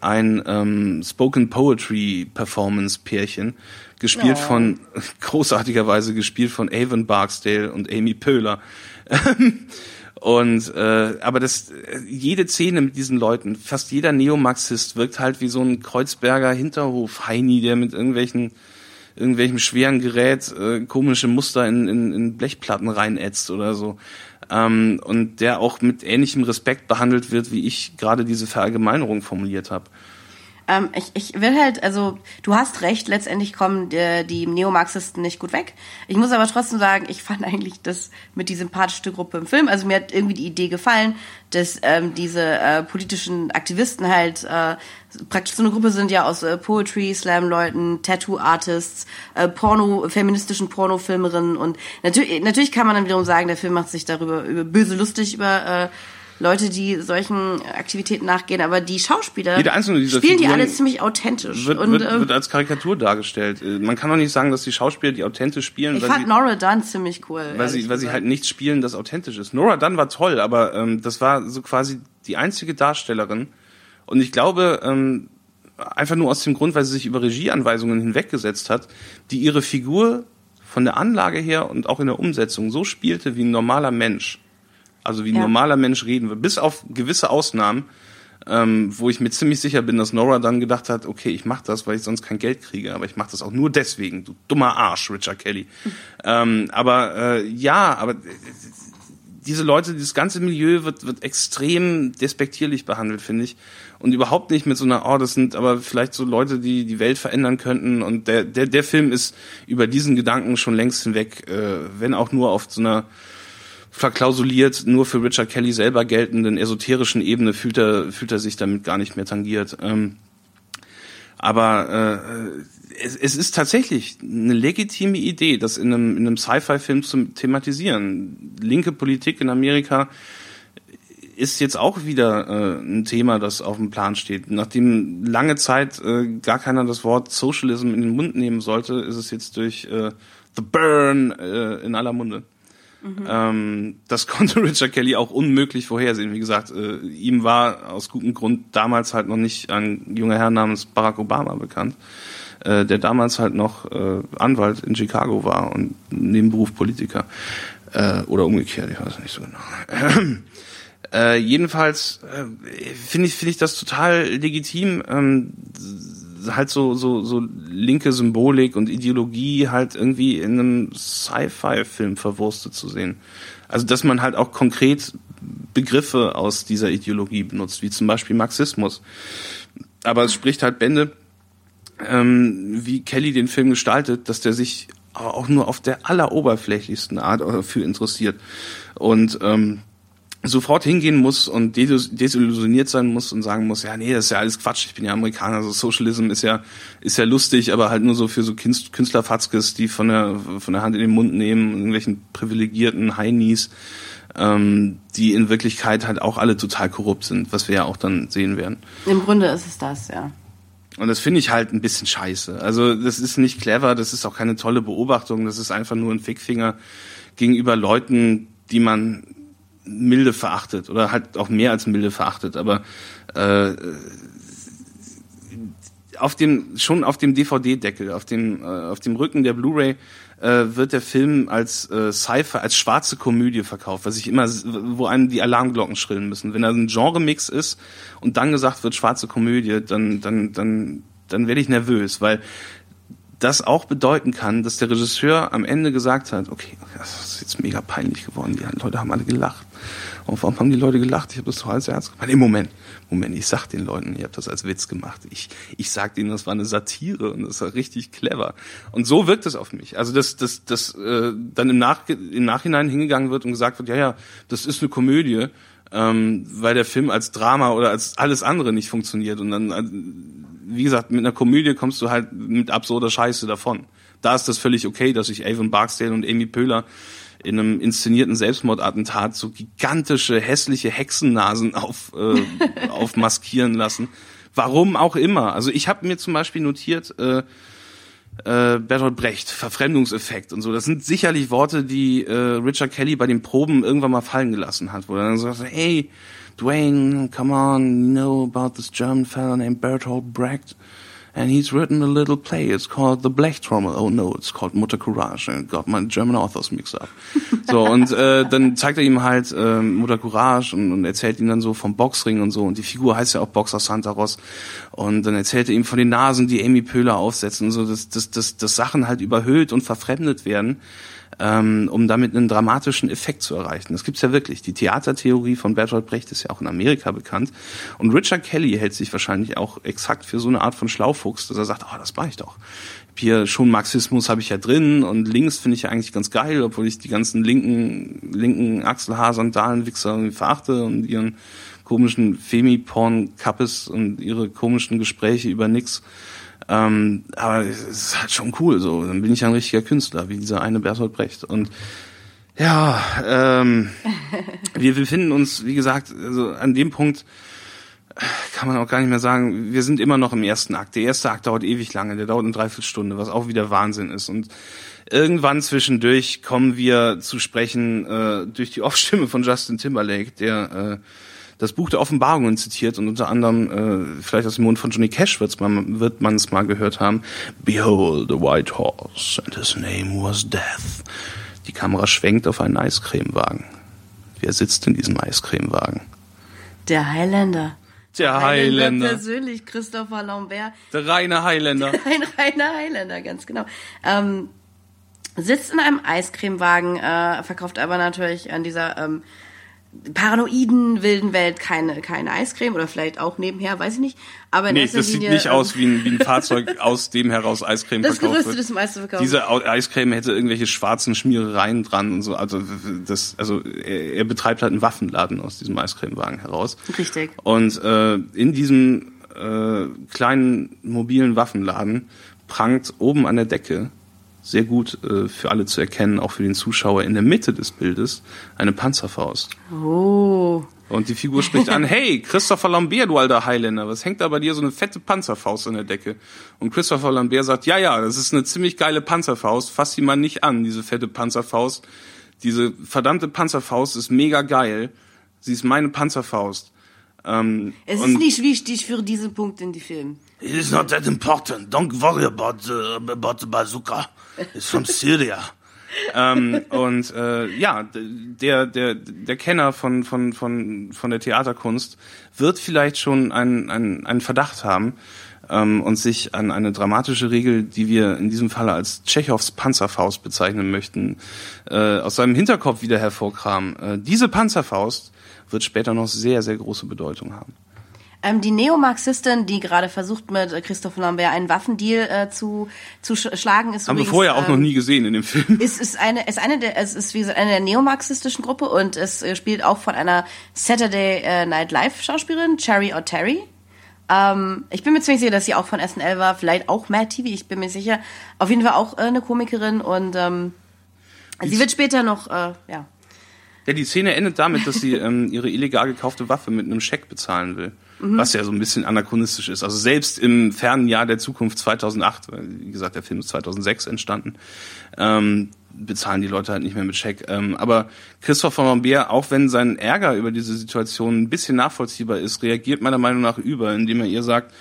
ein ähm, Spoken Poetry Performance Pärchen, gespielt Oh. von, großartigerweise gespielt von Avon Barksdale und Amy Pöhler. und äh, aber das jede Szene mit diesen Leuten, fast jeder Neomarxist wirkt halt wie so ein Kreuzberger Hinterhof Heini, der mit irgendwelchen irgendwelchem schweren Gerät äh, komische Muster in, in, in Blechplatten reinätzt oder so. Ähm, und der auch mit ähnlichem Respekt behandelt wird, wie ich gerade diese Verallgemeinerung formuliert habe. Ähm, ich, ich will halt, also du hast recht, letztendlich kommen die, die Neomarxisten nicht gut weg. Ich muss aber trotzdem sagen, ich fand eigentlich das mit die sympathischste Gruppe im Film. Also mir hat irgendwie die Idee gefallen, dass ähm, diese äh, politischen Aktivisten halt äh, praktisch so eine Gruppe sind ja aus äh, Poetry, Slam-Leuten, Tattoo-Artists, äh, Porno, feministischen Pornofilmerinnen und natürlich, natürlich kann man dann wiederum sagen, der Film macht sich darüber über, böse lustig über äh, Leute, die solchen Aktivitäten nachgehen, aber die Schauspieler Jede einzelne dieser spielen die Figuren alle ziemlich authentisch. Wird, und wird, ähm, wird als Karikatur dargestellt. Äh, Man kann doch nicht sagen, dass die Schauspieler, die authentisch spielen, ich fand sie, Nora Dunn ziemlich cool. weil sie, weil sie halt nichts spielen, das authentisch ist. Nora Dunn war toll, aber ähm, das war so quasi die einzige Darstellerin. Und ich glaube, ähm, einfach nur aus dem Grund, weil sie sich über Regieanweisungen hinweggesetzt hat, die ihre Figur von der Anlage her und auch in der Umsetzung so spielte wie ein normaler Mensch. Also wie ein Ja. normaler Mensch reden wird. Bis auf gewisse Ausnahmen ähm, wo ich mir ziemlich sicher bin, dass Nora dann gedacht hat, okay, ich mache das, weil ich sonst kein Geld kriege, aber ich mache das auch nur deswegen, du dummer Arsch, Richard Kelly. ähm, aber äh, ja, aber diese Leute, dieses ganze Milieu wird, wird extrem despektierlich behandelt, finde ich. Und überhaupt nicht mit so einer, oh, das sind aber vielleicht so Leute, die die Welt verändern könnten. Und der, der, der Film ist über diesen Gedanken schon längst hinweg, äh, wenn auch nur auf so einer verklausuliert, nur für Richard Kelly selber geltenden esoterischen Ebene fühlt er, fühlt er sich damit gar nicht mehr tangiert. Ähm, aber äh, es, es ist tatsächlich eine legitime Idee, das in einem, in einem Sci-Fi-Film zu thematisieren. Linke Politik in Amerika ist jetzt auch wieder äh, ein Thema, das auf dem Plan steht. Nachdem lange Zeit äh, gar keiner das Wort Socialism in den Mund nehmen sollte, ist es jetzt durch äh, The Burn äh, in aller Munde. Mhm. Ähm, das konnte Richard Kelly auch unmöglich vorhersehen. Wie gesagt, äh, ihm war aus gutem Grund damals halt noch nicht ein junger Herr namens Barack Obama bekannt, äh, der damals halt noch äh, Anwalt in Chicago war und Nebenberuf Politiker. Äh, oder umgekehrt, ich weiß nicht so genau. Äh, jedenfalls äh, finde ich finde ich das total legitim, ähm, halt so so so linke Symbolik und Ideologie halt irgendwie in einem Sci-Fi-Film verwurstet zu sehen. Also dass man halt auch konkret Begriffe aus dieser Ideologie benutzt, wie zum Beispiel Marxismus. Aber es spricht halt Bände, ähm, wie Kelly den Film gestaltet, dass der sich auch nur auf der alleroberflächlichsten Art dafür interessiert. Und ähm, sofort hingehen muss und desillusioniert sein muss und sagen muss, ja, nee, das ist ja alles Quatsch, ich bin ja Amerikaner, also Socialism ist ja, ist ja lustig, aber halt nur so für so Künstlerfatzkes, die von der, von der Hand in den Mund nehmen, irgendwelchen privilegierten Heinis, ähm, die in Wirklichkeit halt auch alle total korrupt sind, was wir ja auch dann sehen werden. Im Grunde ist es das, ja. Und das finde ich halt ein bisschen scheiße. Also das ist nicht clever, das ist auch keine tolle Beobachtung, das ist einfach nur ein Fickfinger gegenüber Leuten, die man milde verachtet oder halt auch mehr als milde verachtet, aber äh, auf dem schon auf dem DVD-Deckel, auf dem äh, auf dem Rücken der Blu-ray äh, wird der Film als äh, Sci-Fi, als schwarze Komödie verkauft, was ich immer, wo einem die Alarmglocken schrillen müssen. Wenn da ein Genre-Mix ist und dann gesagt wird schwarze Komödie, dann dann dann dann werde ich nervös, weil das auch bedeuten kann, dass der Regisseur am Ende gesagt hat, okay, das ist jetzt mega peinlich geworden, die Leute haben alle gelacht. Und warum haben die Leute gelacht? Ich habe das doch als ernst gemacht. Im Moment, Moment, ich sag den Leuten, ich habe das als Witz gemacht. Ich, ich sag denen, das war eine Satire und das war richtig clever. Und so wirkt es auf mich. Also dass, dass, dass äh, dann im, Nach im Nachhinein hingegangen wird und gesagt wird, ja, ja, das ist eine Komödie, ähm, weil der Film als Drama oder als alles andere nicht funktioniert. Und dann, äh, wie gesagt, mit einer Komödie kommst du halt mit absurder Scheiße davon. Da ist das völlig okay, dass sich Avon Barksdale und Amy Pöhler in einem inszenierten Selbstmordattentat so gigantische, hässliche Hexennasen auf, äh, aufmaskieren lassen. Warum auch immer. Also ich habe mir zum Beispiel notiert, äh, äh, Bertolt Brecht, Verfremdungseffekt und so. Das sind sicherlich Worte, die äh, Richard Kelly bei den Proben irgendwann mal fallen gelassen hat, wo er dann sagt, hey, Dwayne, come on, you know about this German fellow named Bertolt Brecht? and he's written a little play. It's called The Blechtrommel. Oh no, it's called Mutter Courage. I got my German authors mixed up. so und äh, dann zeigt er ihm halt äh, Mutter Courage und, und erzählt ihm dann so vom Boxring und so. Und die Figur heißt ja auch Boxer Santa Ross. Und dann erzählt er ihm von den Nasen, die Amy Pöhler aufsetzen und so, dass, dass, dass, dass Sachen halt überhöht und verfremdet werden ähm, um damit einen dramatischen Effekt zu erreichen. Das gibt's ja wirklich. Die Theatertheorie von Bertolt Brecht ist ja auch in Amerika bekannt. Und Richard Kelly hält sich wahrscheinlich auch exakt für so eine Art von Schlaufuchs, dass er sagt, oh, das mache ich doch. Hier schon Marxismus habe ich ja drin und links finde ich ja eigentlich ganz geil, obwohl ich die ganzen linken, linken Achselhaarsandalen-Wichser irgendwie verachte und ihren komischen Femi-Porn-Kappes und ihre komischen Gespräche über nix. Ähm, aber es ist halt schon cool so. Dann bin ich ein richtiger Künstler, wie dieser eine Bertolt Brecht. Und ja, ähm, wir befinden uns, wie gesagt, also an dem Punkt kann man auch gar nicht mehr sagen, wir sind immer noch im ersten Akt. Der erste Akt dauert ewig lange, der dauert eine Dreiviertelstunde, was auch wieder Wahnsinn ist. Und irgendwann zwischendurch kommen wir zu sprechen äh, durch die Off-Stimme von Justin Timberlake, der äh, das Buch der Offenbarungen zitiert und unter anderem, äh, vielleicht aus dem Mund von Johnny Cash wird's man, wird man es mal gehört haben, Behold the white horse and his name was death. Die Kamera schwenkt auf einen Eiscremewagen. Wer sitzt in diesem Eiscremewagen? Der Highlander. Der Highlander. persönlich, Christopher Lambert. Der reine Highlander. Ein reiner Highlander, ganz genau. Ähm, sitzt in einem Eiscremewagen, äh, verkauft aber natürlich an dieser ähm, paranoiden wilden Welt keine, keine Eiscreme oder vielleicht auch nebenher, weiß ich nicht. Aber in Nee, das sieht Linie, nicht ähm, aus wie ein, wie ein Fahrzeug, aus dem heraus Eiscreme Das verkauft Gerüste wird. des meisten verkauft. Diese Eiscreme hätte irgendwelche schwarzen Schmierereien dran und so. Also das, also er, er betreibt halt einen Waffenladen aus diesem Eiscremewagen heraus. Richtig. Und äh, in diesem äh, kleinen mobilen Waffenladen prangt oben an der Decke sehr gut äh, für alle zu erkennen, auch für den Zuschauer in der Mitte des Bildes, eine Panzerfaust. Oh. Und die Figur spricht an, hey, Christopher Lambert, du alter Highlander, was hängt da bei dir so eine fette Panzerfaust an der Decke? Und Christopher Lambert sagt, ja, ja, das ist eine ziemlich geile Panzerfaust, fass sie mal nicht an, diese fette Panzerfaust. Diese verdammte Panzerfaust ist mega geil. Sie ist meine Panzerfaust. Ähm, Es ist nicht wichtig für diesen Punkt in die Film. It is not that important. Don't worry about the, about the bazooka. It's from Syria. ähm, und äh, ja, der der der Kenner von von von von der Theaterkunst wird vielleicht schon einen einen, einen Verdacht haben ähm, und sich an eine dramatische Regel, die wir in diesem Falle als Tschechows Panzerfaust bezeichnen möchten, äh, aus seinem Hinterkopf wieder hervorkramen. Äh, diese Panzerfaust wird später noch sehr sehr große Bedeutung haben. Ähm, die Neomarxistin, die gerade versucht mit Christophe Lambert einen Waffendeal äh, zu, zu sch schlagen, ist Haben wir übrigens, vorher auch noch ähm, nie gesehen in dem Film. ist, ist eine, ist eine der, es ist wie gesagt eine der neomarxistischen Gruppe und es äh, spielt auch von einer Saturday äh, Night Live Schauspielerin, Cherry O'Terry. Ähm, ich bin mir ziemlich sicher, dass sie auch von SNL war, vielleicht auch Mad TV, ich bin mir sicher. Auf jeden Fall auch äh, eine Komikerin und ähm, sie wird später noch, äh, ja. Ja, die Szene endet damit, dass sie ähm, ihre illegal gekaufte Waffe mit einem Scheck bezahlen will. Mhm. Was ja so ein bisschen anachronistisch ist. Also selbst im fernen Jahr der Zukunft 2008, weil, wie gesagt, der Film ist 2006 entstanden, ähm, bezahlen die Leute halt nicht mehr mit Scheck. Ähm, aber Christopher Lambert, auch wenn sein Ärger über diese Situation ein bisschen nachvollziehbar ist, reagiert meiner Meinung nach über, indem er ihr sagt,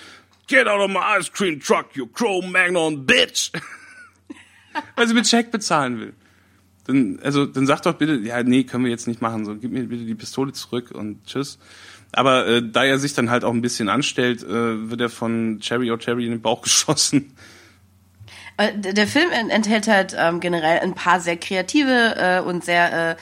Get out of my ice cream truck, you Cro-Magnon bitch! weil sie mit Scheck bezahlen will. Dann, also, dann sag doch bitte, ja, nee, können wir jetzt nicht machen, so, gib mir bitte die Pistole zurück und tschüss. Aber äh, da er sich dann halt auch ein bisschen anstellt, äh, wird er von Cherry O'Terry in den Bauch geschossen. Äh, Der Film en- enthält halt ähm, generell ein paar sehr kreative äh, und sehr äh,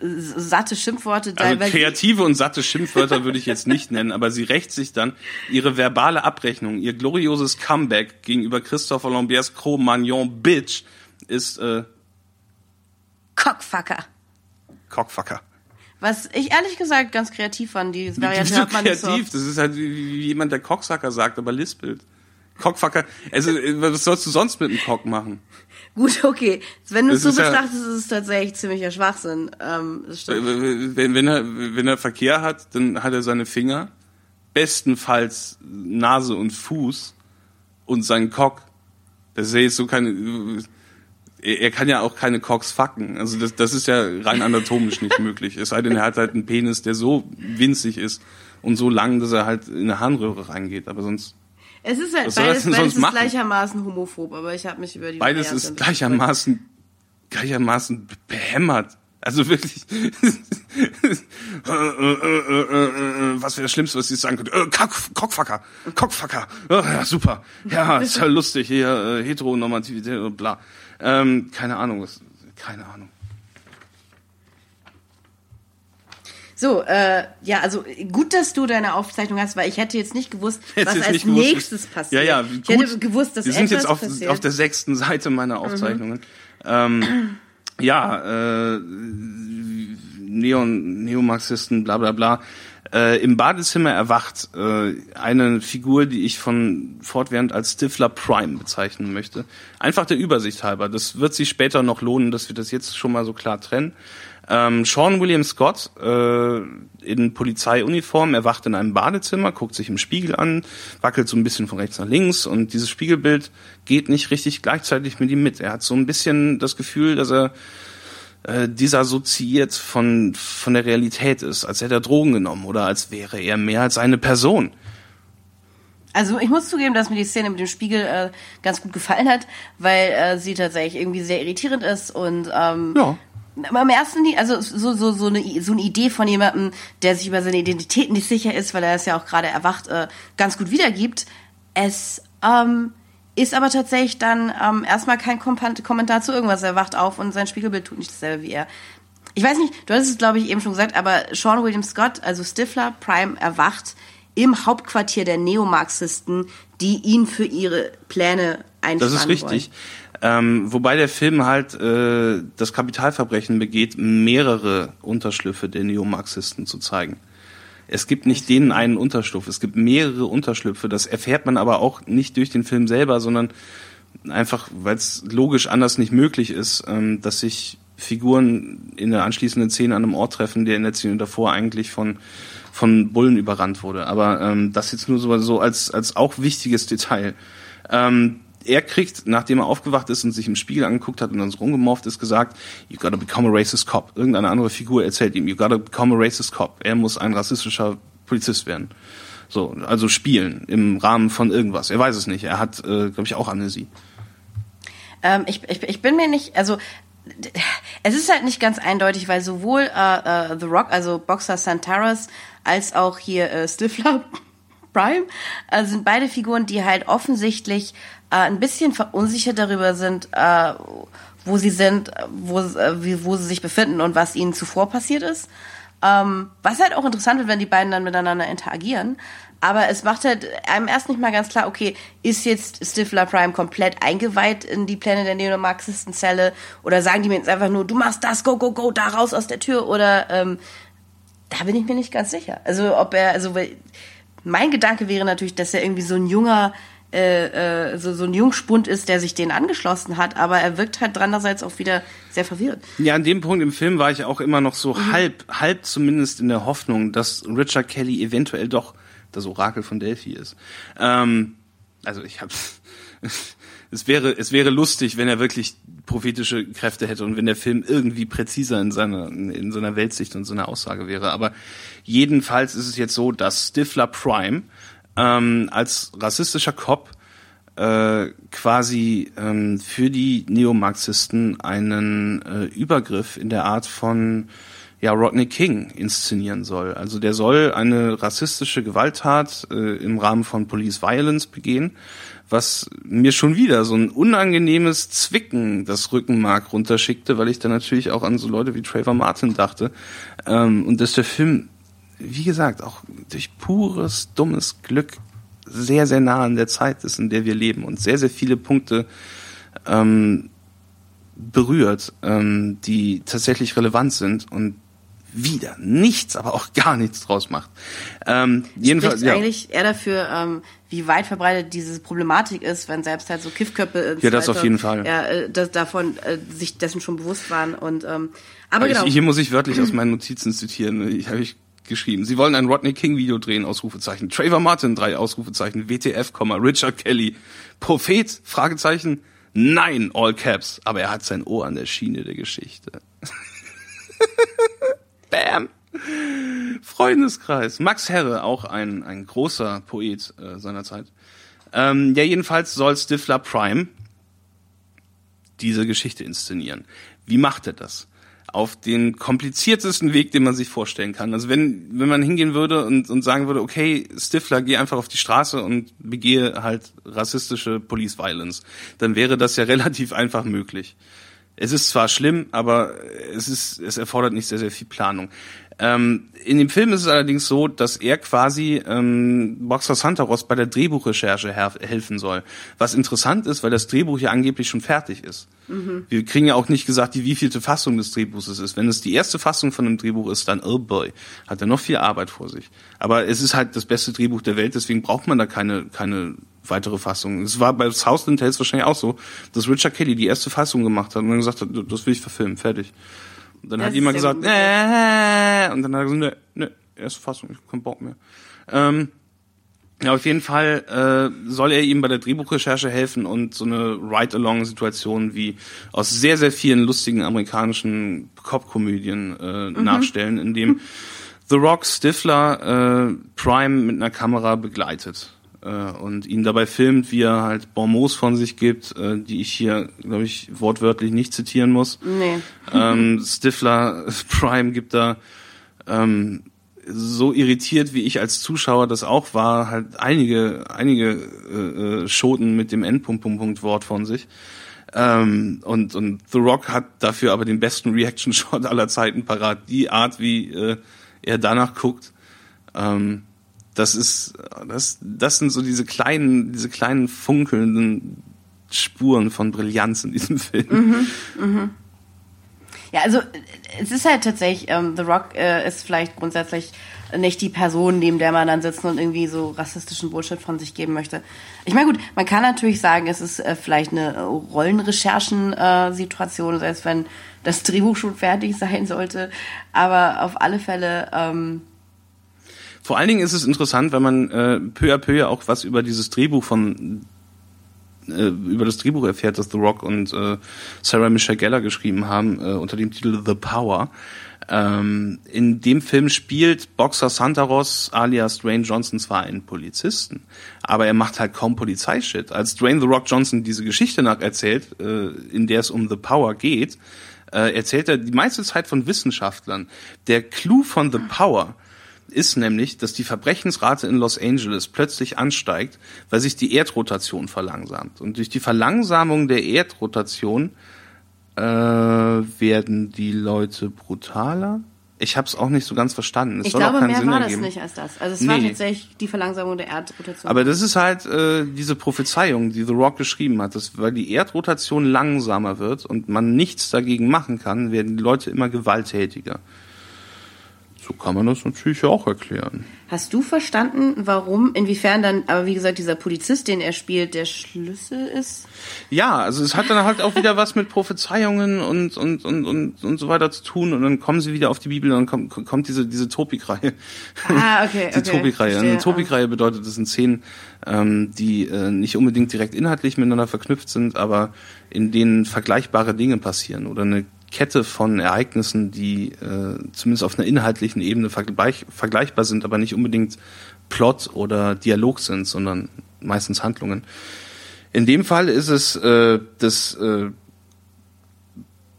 satte Schimpfworte. Also kreative und satte Schimpfwörter würde ich jetzt nicht nennen, aber sie rächt sich dann ihre verbale Abrechnung, ihr glorioses Comeback gegenüber Christopher Lamberts Cro-Magnon Bitch ist äh, Cockfucker. Cockfucker. Was ich ehrlich gesagt ganz kreativ fand, die Variante Wieso hat man nicht so. kreativ? Das ist halt wie, jemand, der Cocksucker sagt, aber lispelt. Cockfucker. Also, äh, was sollst du sonst mit einem Cock machen? Gut, okay. Wenn du es so ist ja- betrachtest, ist es tatsächlich ziemlicher Schwachsinn. Ähm, das stimmt. Wenn, wenn, er, wenn er Verkehr hat, dann hat er seine Finger, bestenfalls Nase und Fuß und seinen Cock. Das ist so keine. Er kann ja auch keine Cocks fucken. Also das, das ist ja rein anatomisch nicht möglich. Es sei denn, er hat halt einen Penis, der so winzig ist und so lang, dass er halt in eine Harnröhre reingeht. Aber sonst Es ist halt beides, beides ist machen? gleichermaßen homophob, aber ich habe mich über die beides Variante ist gleichermaßen gleichermaßen behämmert. Also wirklich. Äh, äh, äh, äh, äh, was wäre das Schlimmste, was ich sagen könnte? Äh, Cock, Cockfucker. Cockfucker. Oh, ja, super. Ja, ist ja lustig. Hier, äh, Heteronormativität und bla. Ähm, keine Ahnung. Was, keine Ahnung. So, äh, ja, also gut, dass du deine Aufzeichnung hast, weil ich hätte jetzt nicht gewusst, was als gewusst, nächstes passiert. Ja, ja, ich gut. hätte gewusst, dass Wir sind jetzt auf, auf der sechsten Seite meiner Aufzeichnungen. Ähm, ja, äh, Neon, Neomarxisten, bla bla bla. Äh, Im Badezimmer erwacht äh, eine Figur, die ich von fortwährend als Stifler Prime bezeichnen möchte. Einfach der Übersicht halber. Das wird sich später noch lohnen, dass wir das jetzt schon mal so klar trennen. Ähm, Sean William Scott äh, in Polizeiuniform erwacht in einem Badezimmer, guckt sich im Spiegel an, wackelt so ein bisschen von rechts nach links und dieses Spiegelbild geht nicht richtig gleichzeitig mit ihm mit. Er hat so ein bisschen das Gefühl, dass er äh, disassoziiert von, von der Realität ist, als hätte er Drogen genommen oder als wäre er mehr als eine Person. Also ich muss zugeben, dass mir die Szene mit dem Spiegel äh, ganz gut gefallen hat, weil äh, sie tatsächlich irgendwie sehr irritierend ist und ähm, Ja. am ersten, also so, so, so, eine, so eine Idee von jemandem, der sich über seine Identität nicht sicher ist, weil er es ja auch gerade erwacht, äh, ganz gut wiedergibt. Es ähm, ist aber tatsächlich dann ähm, erstmal kein Kommentar zu irgendwas. Er wacht auf und sein Spiegelbild tut nicht dasselbe wie er. Ich weiß nicht, du hattest es, glaube ich, eben schon gesagt, aber Sean William Scott, also Stifler, Prime, erwacht im Hauptquartier der Neomarxisten, die ihn für ihre Pläne einspannen Das ist richtig. Ähm, wobei der Film halt äh, das Kapitalverbrechen begeht, mehrere Unterschlüpfe der Neomarxisten zu zeigen. Es gibt nicht denen einen Unterschlupf, es gibt mehrere Unterschlüpfe. Das erfährt man aber auch nicht durch den Film selber, sondern einfach, weil es logisch anders nicht möglich ist, ähm, dass sich Figuren in der anschließenden Szene an einem Ort treffen, der in der Szene davor eigentlich von von Bullen überrannt wurde. Aber ähm, das jetzt nur so, so als als auch wichtiges Detail. Ähm, er kriegt, nachdem er aufgewacht ist und sich im Spiegel angeguckt hat und dann so rumgemorft ist, gesagt, you gotta become a racist cop. Irgendeine andere Figur erzählt ihm, you gotta become a racist cop. Er muss ein rassistischer Polizist werden. So, also spielen im Rahmen von irgendwas. Er weiß es nicht. Er hat, äh, glaube ich, auch Amnesie. Ähm, ich, ich, ich bin mir nicht, also es ist halt nicht ganz eindeutig, weil sowohl äh, äh, The Rock, also Boxer Santaras, als auch hier äh, Stifler Prime äh, sind beide Figuren, die halt offensichtlich äh, ein bisschen verunsichert darüber sind, äh, wo sie sind, wo, äh, wo sie sich befinden und was ihnen zuvor passiert ist. Ähm, was halt auch interessant wird, wenn die beiden dann miteinander interagieren. Aber es macht halt einem erst nicht mal ganz klar, okay, ist jetzt Stifler Prime komplett eingeweiht in die Pläne der Neomarxistenzelle oder sagen die mir jetzt einfach nur, du machst das, go, go, go, da raus aus der Tür oder ähm, da bin ich mir nicht ganz sicher. Also ob er, also mein Gedanke wäre natürlich, dass er irgendwie so ein junger, äh, äh, so, so ein Jungspund ist, der sich denen angeschlossen hat, aber er wirkt halt andererseits auch wieder sehr verwirrt. Ja, an dem Punkt im Film war ich auch immer noch so halb, halb zumindest in der Hoffnung, dass Richard Kelly eventuell doch das Orakel von Delphi ist. Ähm, also ich habe es wäre es wäre lustig, wenn er wirklich prophetische Kräfte hätte und wenn der Film irgendwie präziser in seiner in seiner Weltsicht und seiner Aussage wäre. Aber jedenfalls ist es jetzt so, dass Stifler Prime ähm, als rassistischer Cop äh, quasi ähm, für die Neomarxisten einen äh, Übergriff in der Art von ja, Rodney King inszenieren soll. Also der soll eine rassistische Gewalttat äh, im Rahmen von Police Violence begehen, was mir schon wieder so ein unangenehmes Zwicken das Rückenmark runterschickte, weil ich dann natürlich auch an so Leute wie Trayvor Martin dachte. Ähm, und dass der Film, wie gesagt, auch durch pures, dummes Glück sehr, sehr nah an der Zeit ist, in der wir leben und sehr, sehr viele Punkte ähm, berührt, ähm, die tatsächlich relevant sind und wieder nichts, aber auch gar nichts draus macht. Ähm, jedenfalls, ja. eigentlich eher dafür, ähm, wie weit verbreitet diese Problematik ist, wenn selbst halt so Kiffköppe Ja, das auf jeden Fall. ja, äh, das, davon äh, sich dessen schon bewusst waren und ähm, aber ich, genau. Hier muss ich wörtlich aus meinen Notizen zitieren. Ich habe ich geschrieben. Sie wollen ein Rodney King Video drehen, Ausrufezeichen. Trayvor Martin, drei Ausrufezeichen. WTF, Richard Kelly. Prophet, Fragezeichen. Nein, all caps. Aber er hat sein Ohr an der Schiene der Geschichte. Bam. Freundeskreis. Max Herre, auch ein, ein großer Poet äh, seiner Zeit. Ähm, ja, jedenfalls soll Stifler Prime diese Geschichte inszenieren. Wie macht er das? Auf den kompliziertesten Weg, den man sich vorstellen kann. Also wenn, wenn man hingehen würde und, und sagen würde, okay, Stifler, geh einfach auf die Straße und begehe halt rassistische Police Violence, dann wäre das ja relativ einfach möglich. Es ist zwar schlimm, aber es ist, es erfordert nicht sehr, sehr viel Planung. Ähm, in dem Film ist es allerdings so, dass er quasi ähm, Boxer Santaros bei der Drehbuchrecherche her helfen soll. Was interessant ist, weil das Drehbuch ja angeblich schon fertig ist. Mhm. Wir kriegen ja auch nicht gesagt, die wievielte Fassung des Drehbuchs es ist. Wenn es die erste Fassung von einem Drehbuch ist, dann, oh boy, hat er noch viel Arbeit vor sich. Aber es ist halt das beste Drehbuch der Welt, deswegen braucht man da keine, keine weitere Fassung. Es war bei Southland Tales wahrscheinlich auch so, dass Richard Kelly die erste Fassung gemacht hat und dann gesagt hat, das will ich verfilmen, fertig. Und dann Das hat jemand gesagt, äh, und dann hat er gesagt, ne, ne, erste Fassung, ich hab keinen Bock mehr. Ähm, ja, auf jeden Fall äh, soll er ihm bei der Drehbuchrecherche helfen und so eine Ride-Along-Situation wie aus sehr, sehr vielen lustigen amerikanischen Cop-Komödien äh, nachstellen, in dem The Rock Stifler äh, Prime mit einer Kamera begleitet. Äh, und ihn dabei filmt, wie er halt Bonmots von sich gibt, äh, die ich hier, glaube ich, wortwörtlich nicht zitieren muss. Nee. Ähm, Stifler Prime gibt da ähm, so irritiert, wie ich als Zuschauer das auch war, halt einige, einige äh, äh, Schoten mit dem Endpunkt-Punkt-Wort von sich. Ähm, und, und The Rock hat dafür aber den besten Reaction-Shot aller Zeiten parat. Die Art, wie äh, er danach guckt, ähm, das ist, das, das sind so diese kleinen, diese kleinen funkelnden Spuren von Brillanz in diesem Film. Mhm, mhm. Ja, also es ist halt tatsächlich, ähm, The Rock äh, ist vielleicht grundsätzlich nicht die Person, neben der man dann sitzt und irgendwie so rassistischen Bullshit von sich geben möchte. Ich meine, gut, man kann natürlich sagen, es ist äh, vielleicht eine Rollenrecherchen-Situation, selbst wenn das Drehbuch schon fertig sein sollte. Aber auf alle Fälle. Ähm, Vor allen Dingen ist es interessant, wenn man äh, peu à peu auch was über dieses Drehbuch von äh, über das Drehbuch erfährt, das The Rock und äh, Sarah Michelle Gellar geschrieben haben, äh, unter dem Titel The Power. Ähm, in dem Film spielt Boxer Santaros alias Dwayne Johnson zwar einen Polizisten, aber er macht halt kaum Polizeishit. Als Dwayne The Rock Johnson diese Geschichte nacherzählt, äh, in der es um The Power geht, äh, erzählt er die meiste Zeit von Wissenschaftlern. Der Clou von The Power ist nämlich, dass die Verbrechensrate in Los Angeles plötzlich ansteigt, weil sich die Erdrotation verlangsamt. Und durch die Verlangsamung der Erdrotation äh, werden die Leute brutaler. Ich habe es auch nicht so ganz verstanden. Es ich soll glaube, mehr Sinn war ergeben. das nicht als das. Also es war Nee. tatsächlich die Verlangsamung der Erdrotation. Aber das ist halt äh, diese Prophezeiung, die The Rock geschrieben hat, dass weil die Erdrotation langsamer wird und man nichts dagegen machen kann, werden die Leute immer gewalttätiger. So kann man das natürlich auch erklären. Hast du verstanden, warum, inwiefern dann, aber wie gesagt, dieser Polizist, den er spielt, der Schlüssel ist? Ja, also es hat dann halt auch wieder was mit Prophezeiungen und und und und, und so weiter zu tun und dann kommen sie wieder auf die Bibel und dann kommt, kommt diese diese Topikreihe. Ah, okay, Die okay. Topikreihe. Eine Topikreihe bedeutet, das sind Szenen, ähm, die äh, nicht unbedingt direkt inhaltlich miteinander verknüpft sind, aber in denen vergleichbare Dinge passieren oder eine Kette von Ereignissen, die äh, zumindest auf einer inhaltlichen Ebene vergleich, vergleichbar sind, aber nicht unbedingt Plot oder Dialog sind, sondern meistens Handlungen. In dem Fall ist es, äh, dass äh,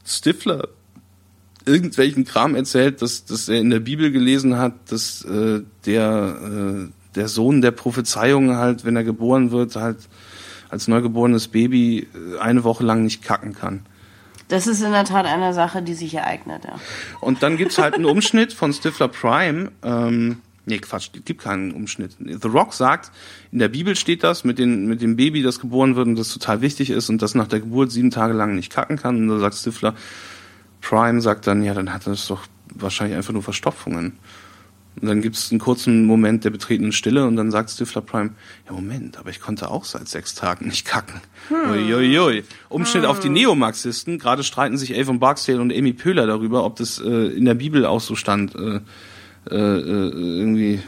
Stifler irgendwelchen Kram erzählt, dass, dass er in der Bibel gelesen hat, dass äh, der, äh, der Sohn der Prophezeiung halt, wenn er geboren wird, halt als neugeborenes Baby äh, eine Woche lang nicht kacken kann. Das ist in der Tat eine Sache, die sich ereignet, ja. Und dann gibt's halt einen Umschnitt von Stifler Prime. Ähm, nee, Quatsch, es gibt keinen Umschnitt. The Rock sagt, in der Bibel steht das mit, den, mit dem Baby, das geboren wird und das total wichtig ist und das nach der Geburt sieben Tage lang nicht kacken kann. Und da sagt Stifler, Prime sagt dann, ja, dann hat er das doch wahrscheinlich einfach nur Verstopfungen. Und dann gibt's einen kurzen Moment der betretenen Stille und dann sagt Stifler Prime, ja Moment, aber ich konnte auch seit sechs Tagen nicht kacken. Hm. Uiuiui. Umschnitt auf die Neomarxisten. Gerade streiten sich Avon Barksdale und Amy Pöhler darüber, ob das äh, in der Bibel auch so stand. Äh, äh, äh, irgendwie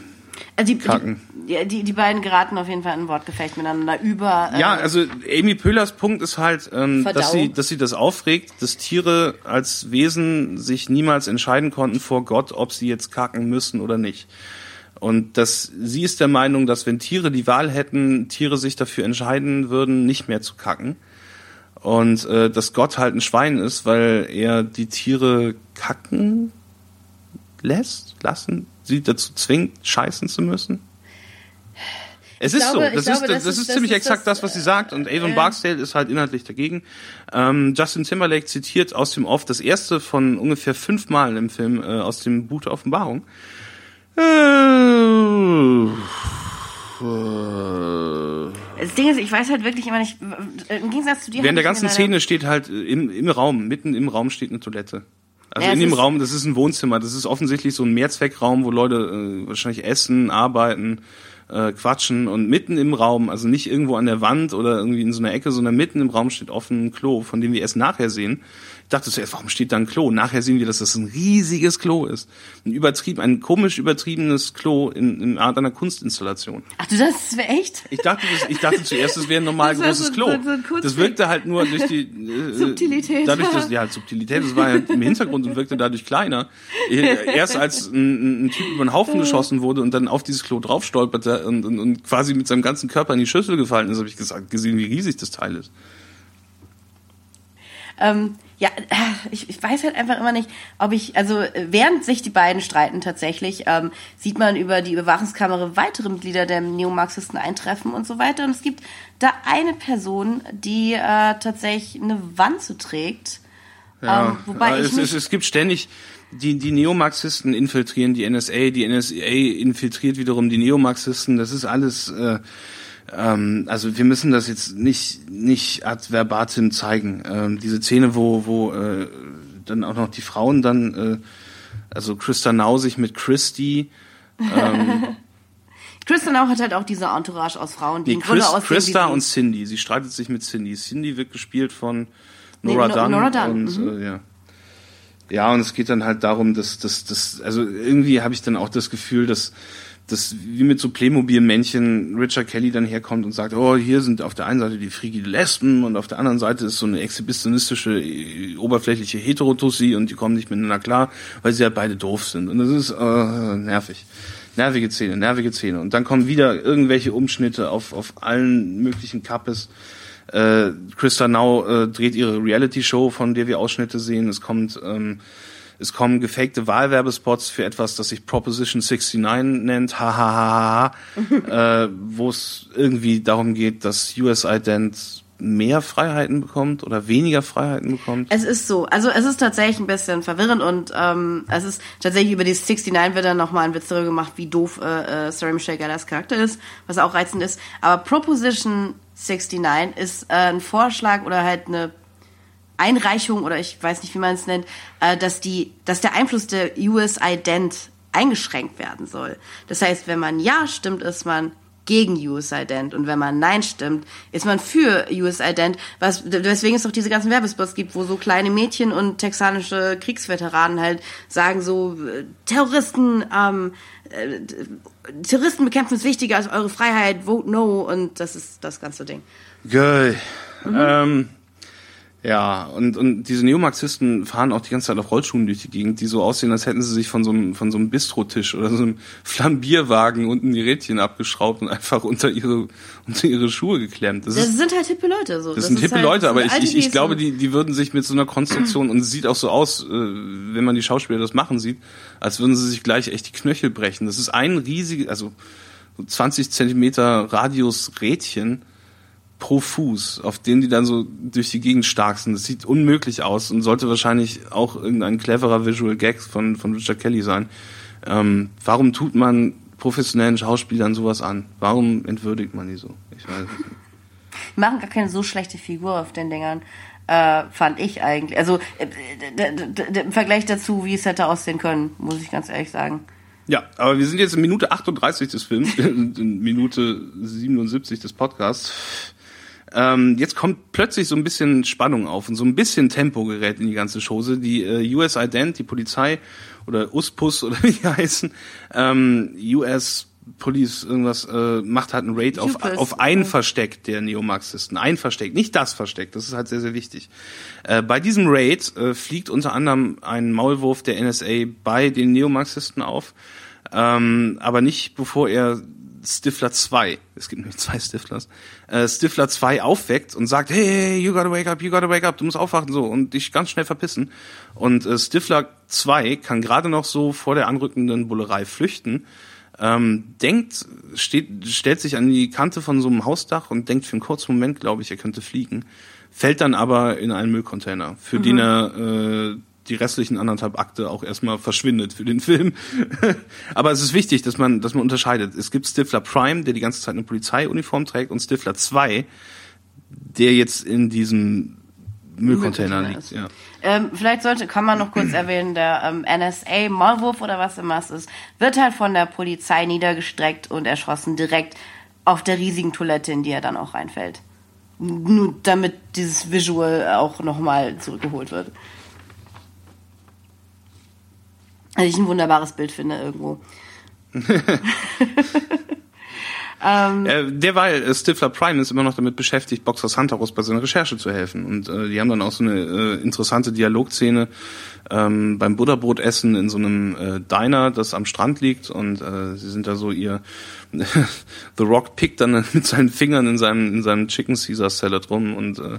Also die, kacken. die, die, die beiden geraten auf jeden Fall in ein Wortgefecht miteinander über. Äh, Ja, also Amy Pöhlers Punkt ist halt, ähm, dass sie, dass sie das aufregt, dass Tiere als Wesen sich niemals entscheiden konnten vor Gott, ob sie jetzt kacken müssen oder nicht. Und dass sie ist der Meinung, dass wenn Tiere die Wahl hätten, Tiere sich dafür entscheiden würden, nicht mehr zu kacken. Und äh, dass Gott halt ein Schwein ist, weil er die Tiere kacken lässt, lassen, sie dazu zwingt, scheißen zu müssen. Es Ich ist glaube- so. Das glaube, ist, das, das ist, ist- ziemlich ist exakt das, was sie sagt. Und Avon äh, Barksdale ist halt inhaltlich dagegen. Ähm, Justin Timberlake zitiert aus dem Off das erste von ungefähr fünf Mal im Film äh, aus dem Buch der Offenbarung. Äh, Das Ding ist, ich weiß halt wirklich immer nicht, im Gegensatz zu dir. Während der ganzen Szene steht halt im, im Raum, mitten im Raum steht eine Toilette. Also Ja, in dem Raum, das ist ein Wohnzimmer, das ist offensichtlich so ein Mehrzweckraum, wo Leute äh, wahrscheinlich essen, arbeiten, äh, quatschen und mitten im Raum, also nicht irgendwo an der Wand oder irgendwie in so einer Ecke, sondern mitten im Raum steht offen ein Klo, von dem wir erst nachher sehen. Ich dachte zuerst, warum steht da ein Klo? Nachher sehen wir, dass das ein riesiges Klo ist. Ein übertrieben, ein komisch übertriebenes Klo in, in Art einer Kunstinstallation. Ach du, das wäre echt? Ich dachte, das, ich dachte zuerst, es wäre ein normal Das großes so- Klo. so- so das wirkte halt nur durch die äh, Subtilität. Dadurch, dass ja Subtilität, das war ja im Hintergrund und wirkte dadurch kleiner. Erst als ein, ein Typ über den Haufen geschossen wurde und dann auf dieses Klo drauf stolperte, und, und, und quasi mit seinem ganzen Körper in die Schüssel gefallen ist, habe ich gesagt, gesehen, wie riesig das Teil ist. Ähm, ja, äh, ich, ich weiß halt einfach immer nicht, ob ich, also äh, während sich die beiden streiten tatsächlich, ähm, sieht man über die Überwachungskamera weitere Mitglieder der Neomarxisten eintreffen und so weiter. Und es gibt da eine Person, die äh, tatsächlich eine Wanze trägt. Ja, Ähm, wobei aber ich es, es, es gibt ständig, die, die Neomarxisten infiltrieren die NSA, die NSA infiltriert wiederum die Neomarxisten, das ist alles, äh, ähm, also wir müssen das jetzt nicht, nicht ad verbatim zeigen. Ähm, diese Szene, wo, wo äh, dann auch noch die Frauen dann, äh, also Christa sich mit Christy, ähm, Kristen auch hat halt auch diese Entourage aus Frauen, die nee, im Grunde Chris, aussehen Christa und. Cindy, sie streitet sich mit Cindy. Cindy wird gespielt von Nee, Nora No- Dunn. Nora Dunn, Und, mhm. äh, ja. Ja, und es geht dann halt darum, dass, dass, dass also irgendwie habe ich dann auch das Gefühl, dass, dass wie mit so Playmobil-Männchen Richard Kelly dann herkommt und sagt, oh, hier sind auf der einen Seite die frigide Lesben und auf der anderen Seite ist so eine exhibitionistische, äh, oberflächliche Heterotussi und die kommen nicht miteinander klar, weil sie ja beide doof sind. Und das ist äh, nervig. Nervige Szene, nervige Szene. Und dann kommen wieder irgendwelche Umschnitte auf, auf allen möglichen Kappes. Äh, Christa Nau äh, dreht ihre Reality-Show, von der wir Ausschnitte sehen. Es kommt, ähm, es kommen gefakte Wahlwerbespots für etwas, das sich Proposition 69 nennt, ha ha ha ha, ha, äh, wo es irgendwie darum geht, dass US Ident mehr Freiheiten bekommt oder weniger Freiheiten bekommt. Es ist so, also es ist tatsächlich ein bisschen verwirrend und ähm, es ist tatsächlich über die 69 wird dann nochmal ein Witz darüber gemacht, wie doof äh, äh, Sarah Michelle Gellar's Charakter ist, was auch reizend ist. Aber Proposition 69 ist äh, ein Vorschlag oder halt eine Einreichung oder ich weiß nicht, wie man es nennt, äh, dass die, dass der Einfluss der US Ident eingeschränkt werden soll. Das heißt, wenn man ja stimmt, ist man gegen US Ident und wenn man nein stimmt, ist man für US Ident, was weswegen es auch diese ganzen Werbespots gibt, wo so kleine Mädchen und texanische Kriegsveteranen halt sagen so äh, Terroristen ähm, äh, Terroristen bekämpfen ist wichtiger als eure Freiheit, vote no und das ist das ganze Ding. Geil. Ähm, ja, und, und diese Neomarxisten fahren auch die ganze Zeit auf Rollschuhen durch die Gegend, die so aussehen, als hätten sie sich von so einem, von so einem Bistrotisch oder so einem Flambierwagen unten die Rädchen abgeschraubt und einfach unter ihre, unter ihre Schuhe geklemmt. Das, Das ist, sind halt hippe Leute so. das sind ist hippe halt, Leute, das aber sind ich, ich, ich glaube, die, die würden sich mit so einer Konstruktion, und es sieht auch so aus, äh, wenn man die Schauspieler das machen sieht, als würden sie sich gleich echt die Knöchel brechen. Das ist ein riesiges, also so 20 Zentimeter Radius Rädchen, pro Fuß, auf denen die dann so durch die Gegend stark sind. Das sieht unmöglich aus und sollte wahrscheinlich auch irgendein cleverer Visual Gag von, von Richard Kelly sein. Ähm, warum tut man professionellen Schauspielern sowas an? Warum entwürdigt man die so? Ich weiß es nicht. Die machen gar keine so schlechte Figur auf den Dingern. Äh, fand ich eigentlich. Also äh, im Vergleich dazu, wie es hätte aussehen können, muss ich ganz ehrlich sagen. Ja, aber wir sind jetzt in Minute 38 des Films, in Minute 77 des Podcasts. Ähm, jetzt kommt plötzlich so ein bisschen Spannung auf und so ein bisschen Tempo gerät in die ganze Chose. Die äh, US Ident, die Polizei oder USPUS oder wie die heißen, ähm, US Police irgendwas äh, macht halt einen Raid auf, auf ein. Versteck der Neomarxisten. Ein Versteck, nicht das Versteck, das ist halt sehr, sehr wichtig. Äh, bei diesem Raid äh, fliegt unter anderem ein Maulwurf der NSA bei den Neomarxisten auf, ähm, aber nicht bevor er Stifler 2, es gibt nämlich zwei Stiflers, äh, Stifler 2 aufweckt und sagt, hey, you gotta wake up, you gotta wake up, du musst aufwachen so und dich ganz schnell verpissen. Und äh, Stifler 2 kann gerade noch so vor der anrückenden Bullerei flüchten, ähm, denkt, steht, stellt sich an die Kante von so einem Hausdach und denkt für einen kurzen Moment, glaube ich, er könnte fliegen, fällt dann aber in einen Müllcontainer, für Mhm. den er äh, die restlichen anderthalb Akte auch erstmal verschwindet für den Film. aber es ist wichtig, dass man, dass man unterscheidet. Es gibt Stifler Prime, der die ganze Zeit eine Polizeiuniform trägt, und Stifler 2, der jetzt in diesem Müllcontainer liegt. Ja. Ähm, vielleicht sollte, kann man noch kurz erwähnen, der ähm, NSA Maulwurf oder was immer es ist, wird halt von der Polizei niedergestreckt und erschossen direkt auf der riesigen Toilette, in die er dann auch reinfällt. Nur damit dieses Visual auch nochmal zurückgeholt wird. Also ich ein wunderbares Bild finde irgendwo. Ähm, Äh, derweil, äh, Stifler Prime ist immer noch damit beschäftigt, Boxer Santaros bei seiner Recherche zu helfen. Und äh, die haben dann auch so eine äh, interessante Dialogszene ähm, beim Butterbrotessen in so einem äh, Diner, das am Strand liegt. Und äh, sie sind da so ihr... The Rock pickt dann mit seinen Fingern in seinem, in seinem Chicken Caesar Salad rum und... Äh,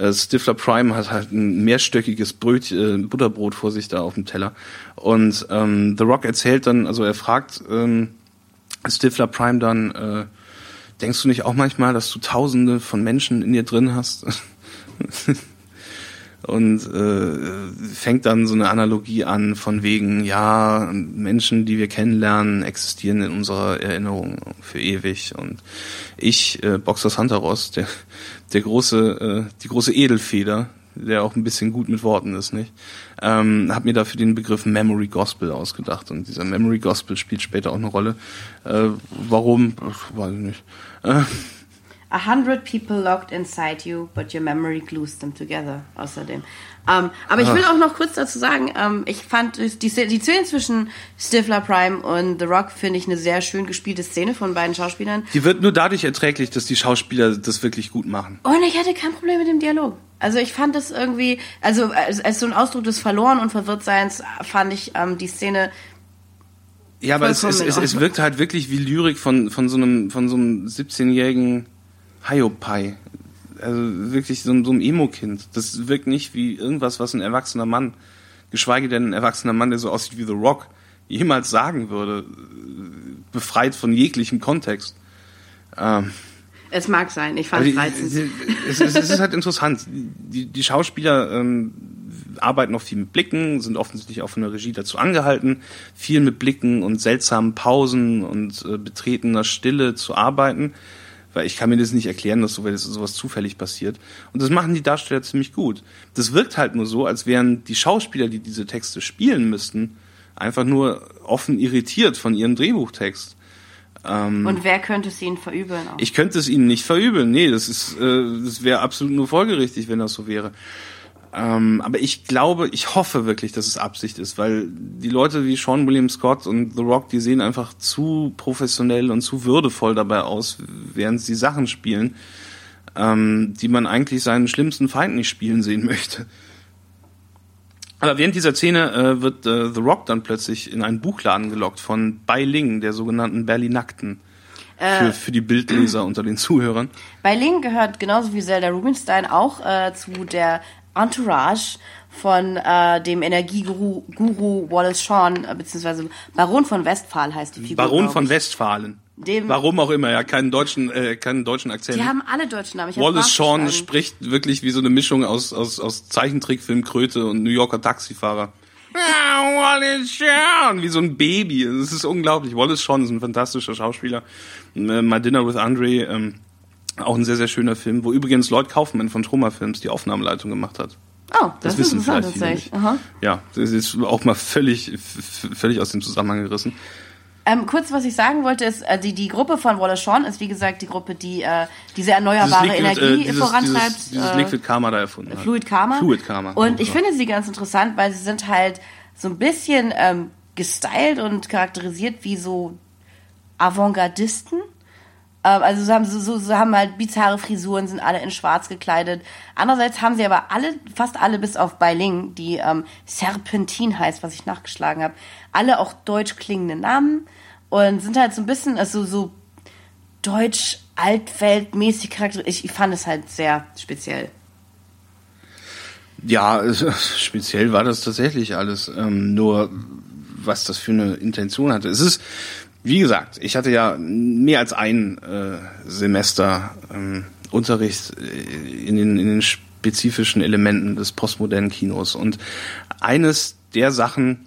äh, Stifler Prime hat halt ein mehrstöckiges Brötchen, äh, Butterbrot vor sich da auf dem Teller. Und ähm, The Rock erzählt dann, also er fragt ähm, Stifler Prime dann, äh, denkst du nicht auch manchmal, dass du Tausende von Menschen in dir drin hast? Und äh, fängt dann so eine Analogie an von wegen, ja, Menschen, die wir kennenlernen, existieren in unserer Erinnerung für ewig. Und ich, äh, Boxer Santaros, der, der große, äh, die große Edelfeder, der auch ein bisschen gut mit Worten ist, nicht? Ähm, habe mir dafür den Begriff Memory Gospel ausgedacht und dieser Memory Gospel spielt später auch eine Rolle. Äh, warum? Ach, weiß ich nicht. Äh, A hundred people locked inside you, but your memory glues them together. Außerdem. Ähm, aber ich will auch noch kurz dazu sagen, ähm, ich fand die, die Szene zwischen Stifler Prime und The Rock finde ich eine sehr schön gespielte Szene von beiden Schauspielern. die wird nur dadurch erträglich, dass die Schauspieler das wirklich gut machen. Und ich hatte kein Problem mit dem Dialog. Also ich fand das irgendwie, also als, als so ein Ausdruck des Verloren und Verwirrtseins fand ich ähm, die Szene Ja, aber es, es, es, es wirkt halt wirklich wie Lyrik von, von so einem, von so einem 17-jährigen Hiopai. Also wirklich so, ein- so ein Emo-Kind. Das wirkt nicht wie irgendwas, was ein erwachsener Mann, geschweige denn ein erwachsener Mann, der so aussieht wie The Rock, jemals sagen würde, befreit von jeglichem Kontext. Ähm, Es mag sein, ich fand aber es reizend. die, es, es, es ist halt interessant. Die, die Schauspieler ähm, arbeiten auch viel mit Blicken, sind offensichtlich auch von der Regie dazu angehalten, viel mit Blicken und seltsamen Pausen und äh, betretener Stille zu arbeiten. Weil ich kann mir das nicht erklären, dass sowas, sowas zufällig passiert. Und das machen die Darsteller ziemlich gut. Das wirkt halt nur so, als wären die Schauspieler, die diese Texte spielen müssten, einfach nur offen irritiert von ihrem Drehbuchtext. Ähm, Und wer könnte es ihnen verübeln? Auch? ich könnte es ihnen nicht verübeln. Nee, das ist, äh, das wäre absolut nur folgerichtig, wenn das so wäre. Ähm, aber ich glaube, ich hoffe wirklich, dass es Absicht ist, weil die Leute wie Sean William Scott und The Rock, die sehen einfach zu professionell und zu würdevoll dabei aus, während sie Sachen spielen, ähm, die man eigentlich seinen schlimmsten Feind nicht spielen sehen möchte. Aber während dieser Szene äh, wird äh, The Rock dann plötzlich in einen Buchladen gelockt von Bai Ling, der sogenannten Berlinakten. Für, für die Bildleser unter den Zuhörern. Bei Ling gehört genauso wie Zelda Rubinstein auch äh, zu der Entourage von äh, dem Energieguru Guru Wallace Shawn, äh, beziehungsweise Baron von Westphal heißt die Figur. Baron von ich. Westfalen. Dem- Warum auch immer, ja, keinen deutschen, äh, keinen deutschen Akzent. Die haben alle deutschen Namen. Ich Wallace Shawn spricht wirklich wie so eine Mischung aus, aus, aus Zeichentrickfilm Kröte und New Yorker Taxifahrer. Ja, Wallace Shawn, wie so ein Baby. Das ist unglaublich. Wallace Shawn ist ein fantastischer Schauspieler. Äh, My Dinner with Andre, ähm, auch ein sehr, sehr schöner Film, wo übrigens Lloyd Kaufman von Troma Films die Aufnahmeleitung gemacht hat. Oh, das, Das, ist wissen vielleicht viele tatsächlich. Ja, das ist auch mal völlig, völlig aus dem Zusammenhang gerissen. Ähm, kurz, was ich sagen wollte, ist, äh, die, die Gruppe von Wallace Shawn ist, wie gesagt, die Gruppe, die äh, diese erneuerbare Liquid, Energie äh, dieses, vorantreibt. Dieses, dieses äh, Liquid Karma da erfunden hat. Fluid Karma. Fluid Karma. Und ich finde sie ganz interessant, weil sie sind halt so ein bisschen ähm, gestylt und charakterisiert wie so Avantgardisten. Ähm, also sie haben, so, so, haben halt bizarre Frisuren, sind alle in schwarz gekleidet. Andererseits haben sie aber alle, fast alle bis auf Beiling, die ähm, Serpentin heißt, was ich nachgeschlagen habe, alle auch deutsch klingende Namen und sind halt so ein bisschen, also so deutsch altweltmäßig charakter. Ich, fand es halt sehr speziell. Ja, speziell war das tatsächlich alles. Ähm, nur was das für eine Intention hatte. Es ist, wie gesagt, ich hatte ja mehr als ein äh, Semester ähm, Unterricht äh, in den, in den spezifischen Elementen des postmodernen Kinos. Und eines der Sachen,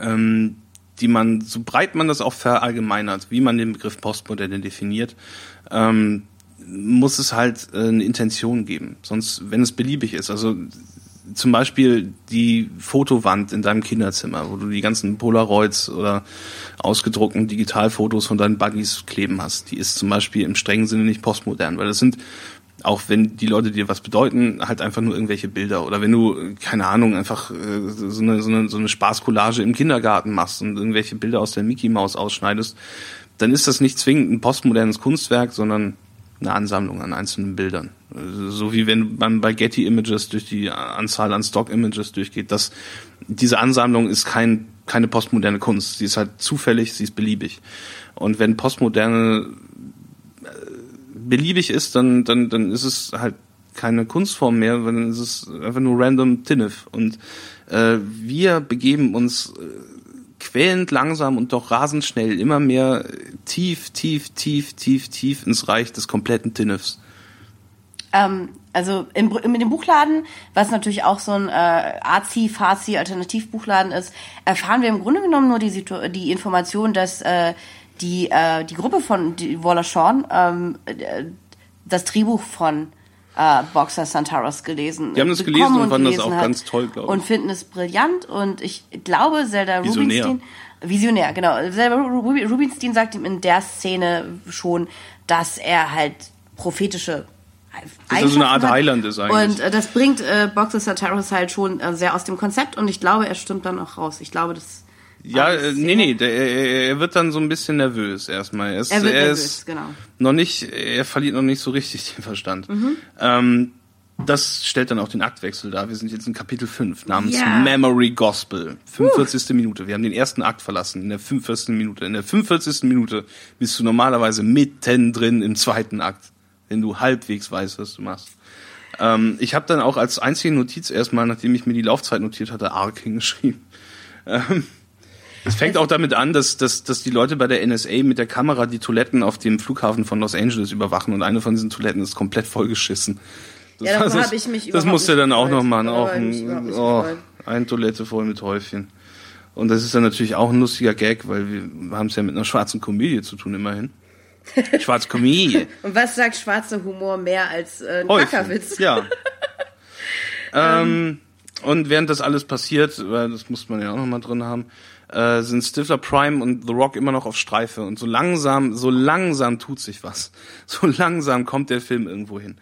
ähm, die man, so breit man das auch verallgemeinert, wie man den Begriff Postmoderne definiert, ähm, muss es halt äh, eine Intention geben. Sonst, wenn es beliebig ist, also zum Beispiel die Fotowand in deinem Kinderzimmer, wo du die ganzen Polaroids oder ausgedruckten Digitalfotos von deinen Buddies kleben hast, die ist zum Beispiel im strengen Sinne nicht postmodern, weil das sind auch wenn die Leute dir was bedeuten, halt einfach nur irgendwelche Bilder. Oder wenn du, keine Ahnung, einfach äh, so eine, so eine, so eine Spaßcollage im Kindergarten machst und irgendwelche Bilder aus der Mickey Maus ausschneidest, dann ist das nicht zwingend ein postmodernes Kunstwerk, sondern eine Ansammlung an einzelnen Bildern. So wie wenn man bei Getty Images durch die Anzahl an Stock Images durchgeht. Das, diese Ansammlung ist kein, keine postmoderne Kunst. Sie ist halt zufällig, sie ist beliebig. Und wenn postmoderne äh, beliebig ist, dann, dann, dann ist es halt keine Kunstform mehr, ist es einfach nur random Tinnef. Und äh, wir begeben uns äh, quälend langsam und doch rasend schnell immer mehr tief, tief, tief, tief, tief ins Reich des kompletten Tinnefs. Ähm, also im, im, in dem Buchladen, was natürlich auch so ein äh, Azi, Fazi, Alternativbuchladen ist, erfahren wir im Grunde genommen nur die, Situ die Information, dass äh, die, äh, die Gruppe von Waller Shawn ähm, äh, das Drehbuch von äh, Boxer Santaros gelesen. Die haben das gelesen und fanden das auch ganz toll, glaube ich. Und finden es brillant und ich glaube, Zelda Visionär. Rubinstein, Visionär, genau. Zelda Rubi- Rubinstein sagt ihm in der Szene schon, dass er halt prophetische Dass er so eine Art hat. Heiland ist eigentlich. Und äh, das bringt äh, Boxer Santaros halt schon äh, sehr aus dem Konzept und ich glaube, er stimmt dann auch raus. Ich glaube, das Ja, äh, nee, nee, der, er, wird dann so ein bisschen nervös erstmal. Er, ist, Er wird er nervös, ist genau. noch nicht, er verliert noch nicht so richtig den Verstand. Mhm. Ähm, das stellt dann auch den Aktwechsel dar. Wir sind jetzt in Kapitel 5 namens Ja. Memory Gospel. 45. Minute. Wir haben den ersten Akt verlassen in der 45. Minute. In der 45. Minute bist du normalerweise mittendrin im zweiten Akt, wenn du halbwegs weißt, was du machst. Ähm, ich habe dann auch als einzige Notiz erstmal, nachdem ich mir die Laufzeit notiert hatte, Arc hingeschrieben. Ähm, es fängt auch damit an, dass, dass, dass die Leute bei der NSA mit der Kamera die Toiletten auf dem Flughafen von Los Angeles überwachen und eine von diesen Toiletten ist komplett vollgeschissen. Das, Ja, das- ich mich Das musste dann auch noch machen. Auch ein, oh, eine Toilette voll mit Häufchen. Und das ist dann natürlich auch ein lustiger Gag, weil wir haben es ja mit einer schwarzen Komödie zu tun, immerhin. Schwarze Komödie. Und was sagt schwarzer Humor mehr als äh, ein. Kackerwitz? Ja. ähm, und während das alles passiert, weil das muss man ja auch noch mal drin haben, äh, sind Stifler Prime und The Rock immer noch auf Streife und so langsam, so langsam tut sich was. So langsam kommt der Film irgendwo hin.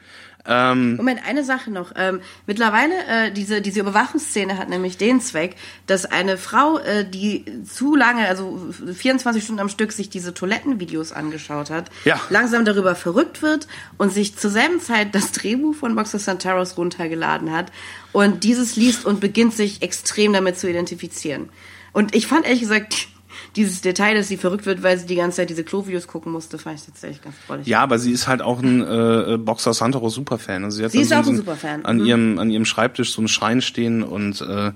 Ähm, Moment, eine Sache noch. Ähm, mittlerweile, äh, diese, diese Überwachungsszene hat nämlich den Zweck, dass eine Frau, äh, die zu lange, also 24 Stunden am Stück, sich diese Toilettenvideos angeschaut hat, Ja. langsam darüber verrückt wird und sich zur selben Zeit das Drehbuch von Boxer Santaros runtergeladen hat und dieses liest und beginnt sich extrem damit zu identifizieren. Und ich fand ehrlich gesagt, dieses Detail, dass sie verrückt wird, weil sie die ganze Zeit diese Klo-Videos gucken musste, fand ich tatsächlich ganz freudig. Ja, aber sie ist halt auch ein äh, Boxer Santoro Superfan. Also sie hat Sie ist so auch ein Superfan. An Mhm. ihrem an ihrem Schreibtisch so einen Schrein stehen und äh,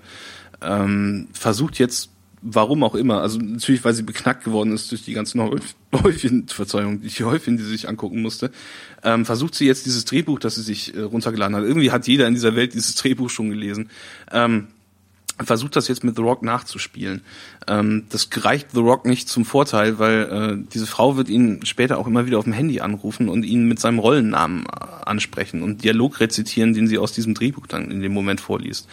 ähm, versucht jetzt warum auch immer, also natürlich, weil sie beknackt geworden ist durch die ganzen Häuf- Häufchen, Verzeihung, die Häufchen, die sie sich angucken musste, ähm, versucht sie jetzt dieses Drehbuch, das sie sich äh, runtergeladen hat. Irgendwie hat jeder in dieser Welt dieses Drehbuch schon gelesen. Ähm, versucht das jetzt mit The Rock nachzuspielen. Ähm, das gereicht The Rock nicht zum Vorteil, weil äh, diese Frau wird ihn später auch immer wieder auf dem Handy anrufen und ihn mit seinem Rollennamen äh, ansprechen und Dialog rezitieren, den sie aus diesem Drehbuch dann in dem Moment vorliest.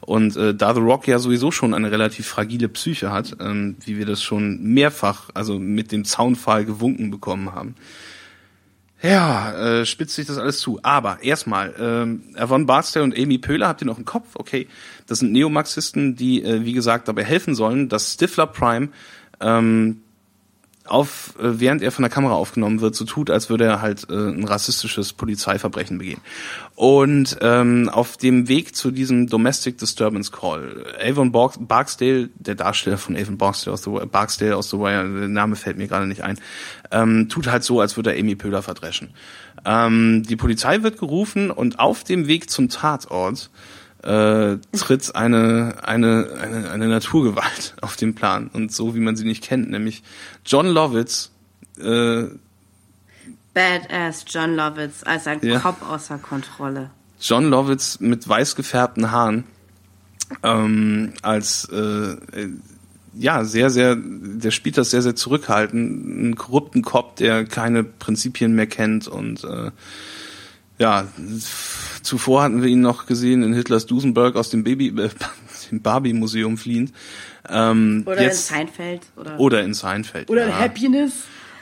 Und äh, da The Rock ja sowieso schon eine relativ fragile Psyche hat, ähm, wie wir das schon mehrfach, also mit dem Zaunpfahl gewunken bekommen haben, ja, äh, spitzt sich das alles zu. Aber erstmal, ähm, Yvonne Barstow und Amy Pöhler, habt ihr noch im Kopf? Okay, das sind Neomarxisten, die, äh, wie gesagt, dabei helfen sollen, dass Stifler Prime ähm, auf, äh, während er von der Kamera aufgenommen wird, so tut, als würde er halt äh, ein rassistisches Polizeiverbrechen begehen. Und ähm, auf dem Weg zu diesem Domestic Disturbance Call, Avon Bark Barksdale, der Darsteller von Avon Barksdale aus The, Wi- Barksdale aus The Wire, der Name fällt mir gerade nicht ein, ähm, tut halt so, als würde er Amy Pöhler verdreschen. Ähm, die Polizei wird gerufen und auf dem Weg zum Tatort äh, tritt eine, eine, eine, eine Naturgewalt auf den Plan. Und so, wie man sie nicht kennt, nämlich John Lovitz, äh, Badass John Lovitz als ein Ja. Kopf außer Kontrolle. John Lovitz mit weiß gefärbten Haaren, ähm, als, äh, äh, ja, sehr, sehr, der spielt das sehr, sehr zurückhaltend, einen korrupten Cop, der keine Prinzipien mehr kennt und, äh, ja, zuvor hatten wir ihn noch gesehen in Hitlers Dusenberg aus dem Baby, äh, dem Barbie-Museum fliehend. Ähm, Oder jetzt, in Seinfeld. Oder, oder in Seinfeld. oder in ja. Happiness.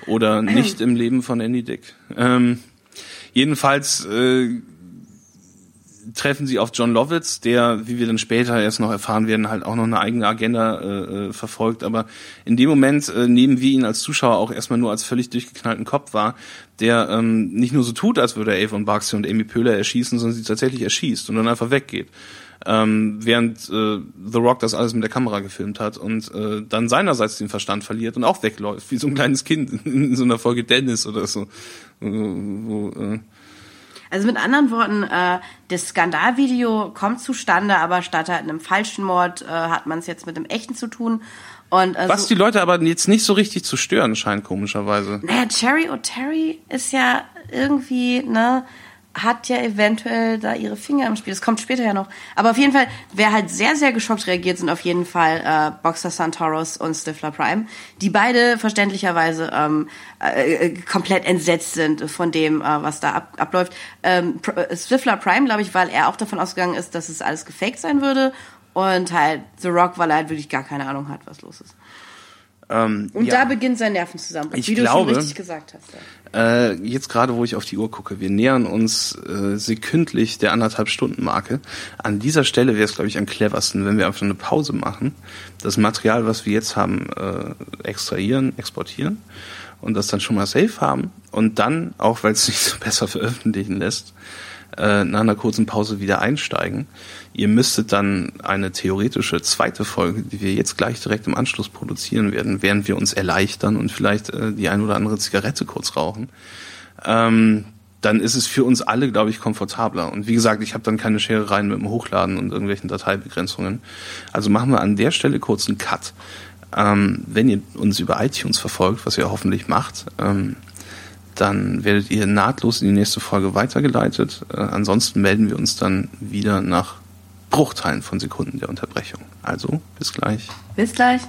Oder nicht im Leben von Andy Dick. Ähm, jedenfalls äh, treffen sie auf John Lovitz, der, wie wir dann später erst noch erfahren werden, halt auch noch eine eigene Agenda äh, äh, verfolgt. Aber in dem Moment äh, nehmen wir ihn als Zuschauer auch erstmal nur als völlig durchgeknallten Kopf wahr, der ähm, nicht nur so tut, als würde er Avon Barksy und Amy Pöhler erschießen, sondern sie tatsächlich erschießt und dann einfach weggeht. Ähm, während äh, The Rock das alles mit der Kamera gefilmt hat und äh, dann seinerseits den Verstand verliert und auch wegläuft, wie so ein kleines Kind in so einer Folge Dennis oder so. Wo, wo, äh, Also mit anderen Worten, äh, das Skandalvideo kommt zustande, aber statt halt einem falschen Mord äh, hat man es jetzt mit einem echten zu tun. Und, also, Was die Leute aber jetzt nicht so richtig zu stören scheint, komischerweise. Naja, Cherry O'Terry ist ja irgendwie, ne, hat ja eventuell da ihre Finger im Spiel. Das kommt später ja noch. Aber auf jeden Fall, wer halt sehr, sehr geschockt reagiert, sind auf jeden Fall äh, Boxer Santoros und Stifler Prime, die beide verständlicherweise ähm, äh, komplett entsetzt sind von dem, äh, was da ab, abläuft. Ähm, äh, Stifler Prime, glaube ich, weil er auch davon ausgegangen ist, dass es alles gefaked sein würde. Und halt The Rock, weil er halt wirklich gar keine Ahnung hat, was los ist. Ähm, Und ja. da beginnt sein Nervenzusammenbruch, Ich wie glaube- du schon richtig gesagt hast. Ja. Äh, jetzt gerade, wo ich auf die Uhr gucke, wir nähern uns äh, sekündlich der anderthalb Stunden Marke. An dieser Stelle wäre es, glaube ich, am cleversten, wenn wir einfach eine Pause machen, das Material, was wir jetzt haben, äh, extrahieren, exportieren und das dann schon mal safe haben und dann, auch weil es sich so besser veröffentlichen lässt, äh, nach einer kurzen Pause wieder einsteigen. Ihr müsstet dann eine theoretische zweite Folge, die wir jetzt gleich direkt im Anschluss produzieren werden, während wir uns erleichtern und vielleicht äh, die ein oder andere Zigarette kurz rauchen. Ähm, dann ist es für uns alle, glaube ich, komfortabler. Und wie gesagt, ich habe dann keine Scherereien mit dem Hochladen und irgendwelchen Dateibegrenzungen. Also machen wir an der Stelle kurz einen Cut. Ähm, wenn ihr uns über iTunes verfolgt, was ihr hoffentlich macht, ähm, dann werdet ihr nahtlos in die nächste Folge weitergeleitet. Äh, ansonsten melden wir uns dann wieder nach Bruchteilen von Sekunden der Unterbrechung. Also, bis gleich. Bis gleich.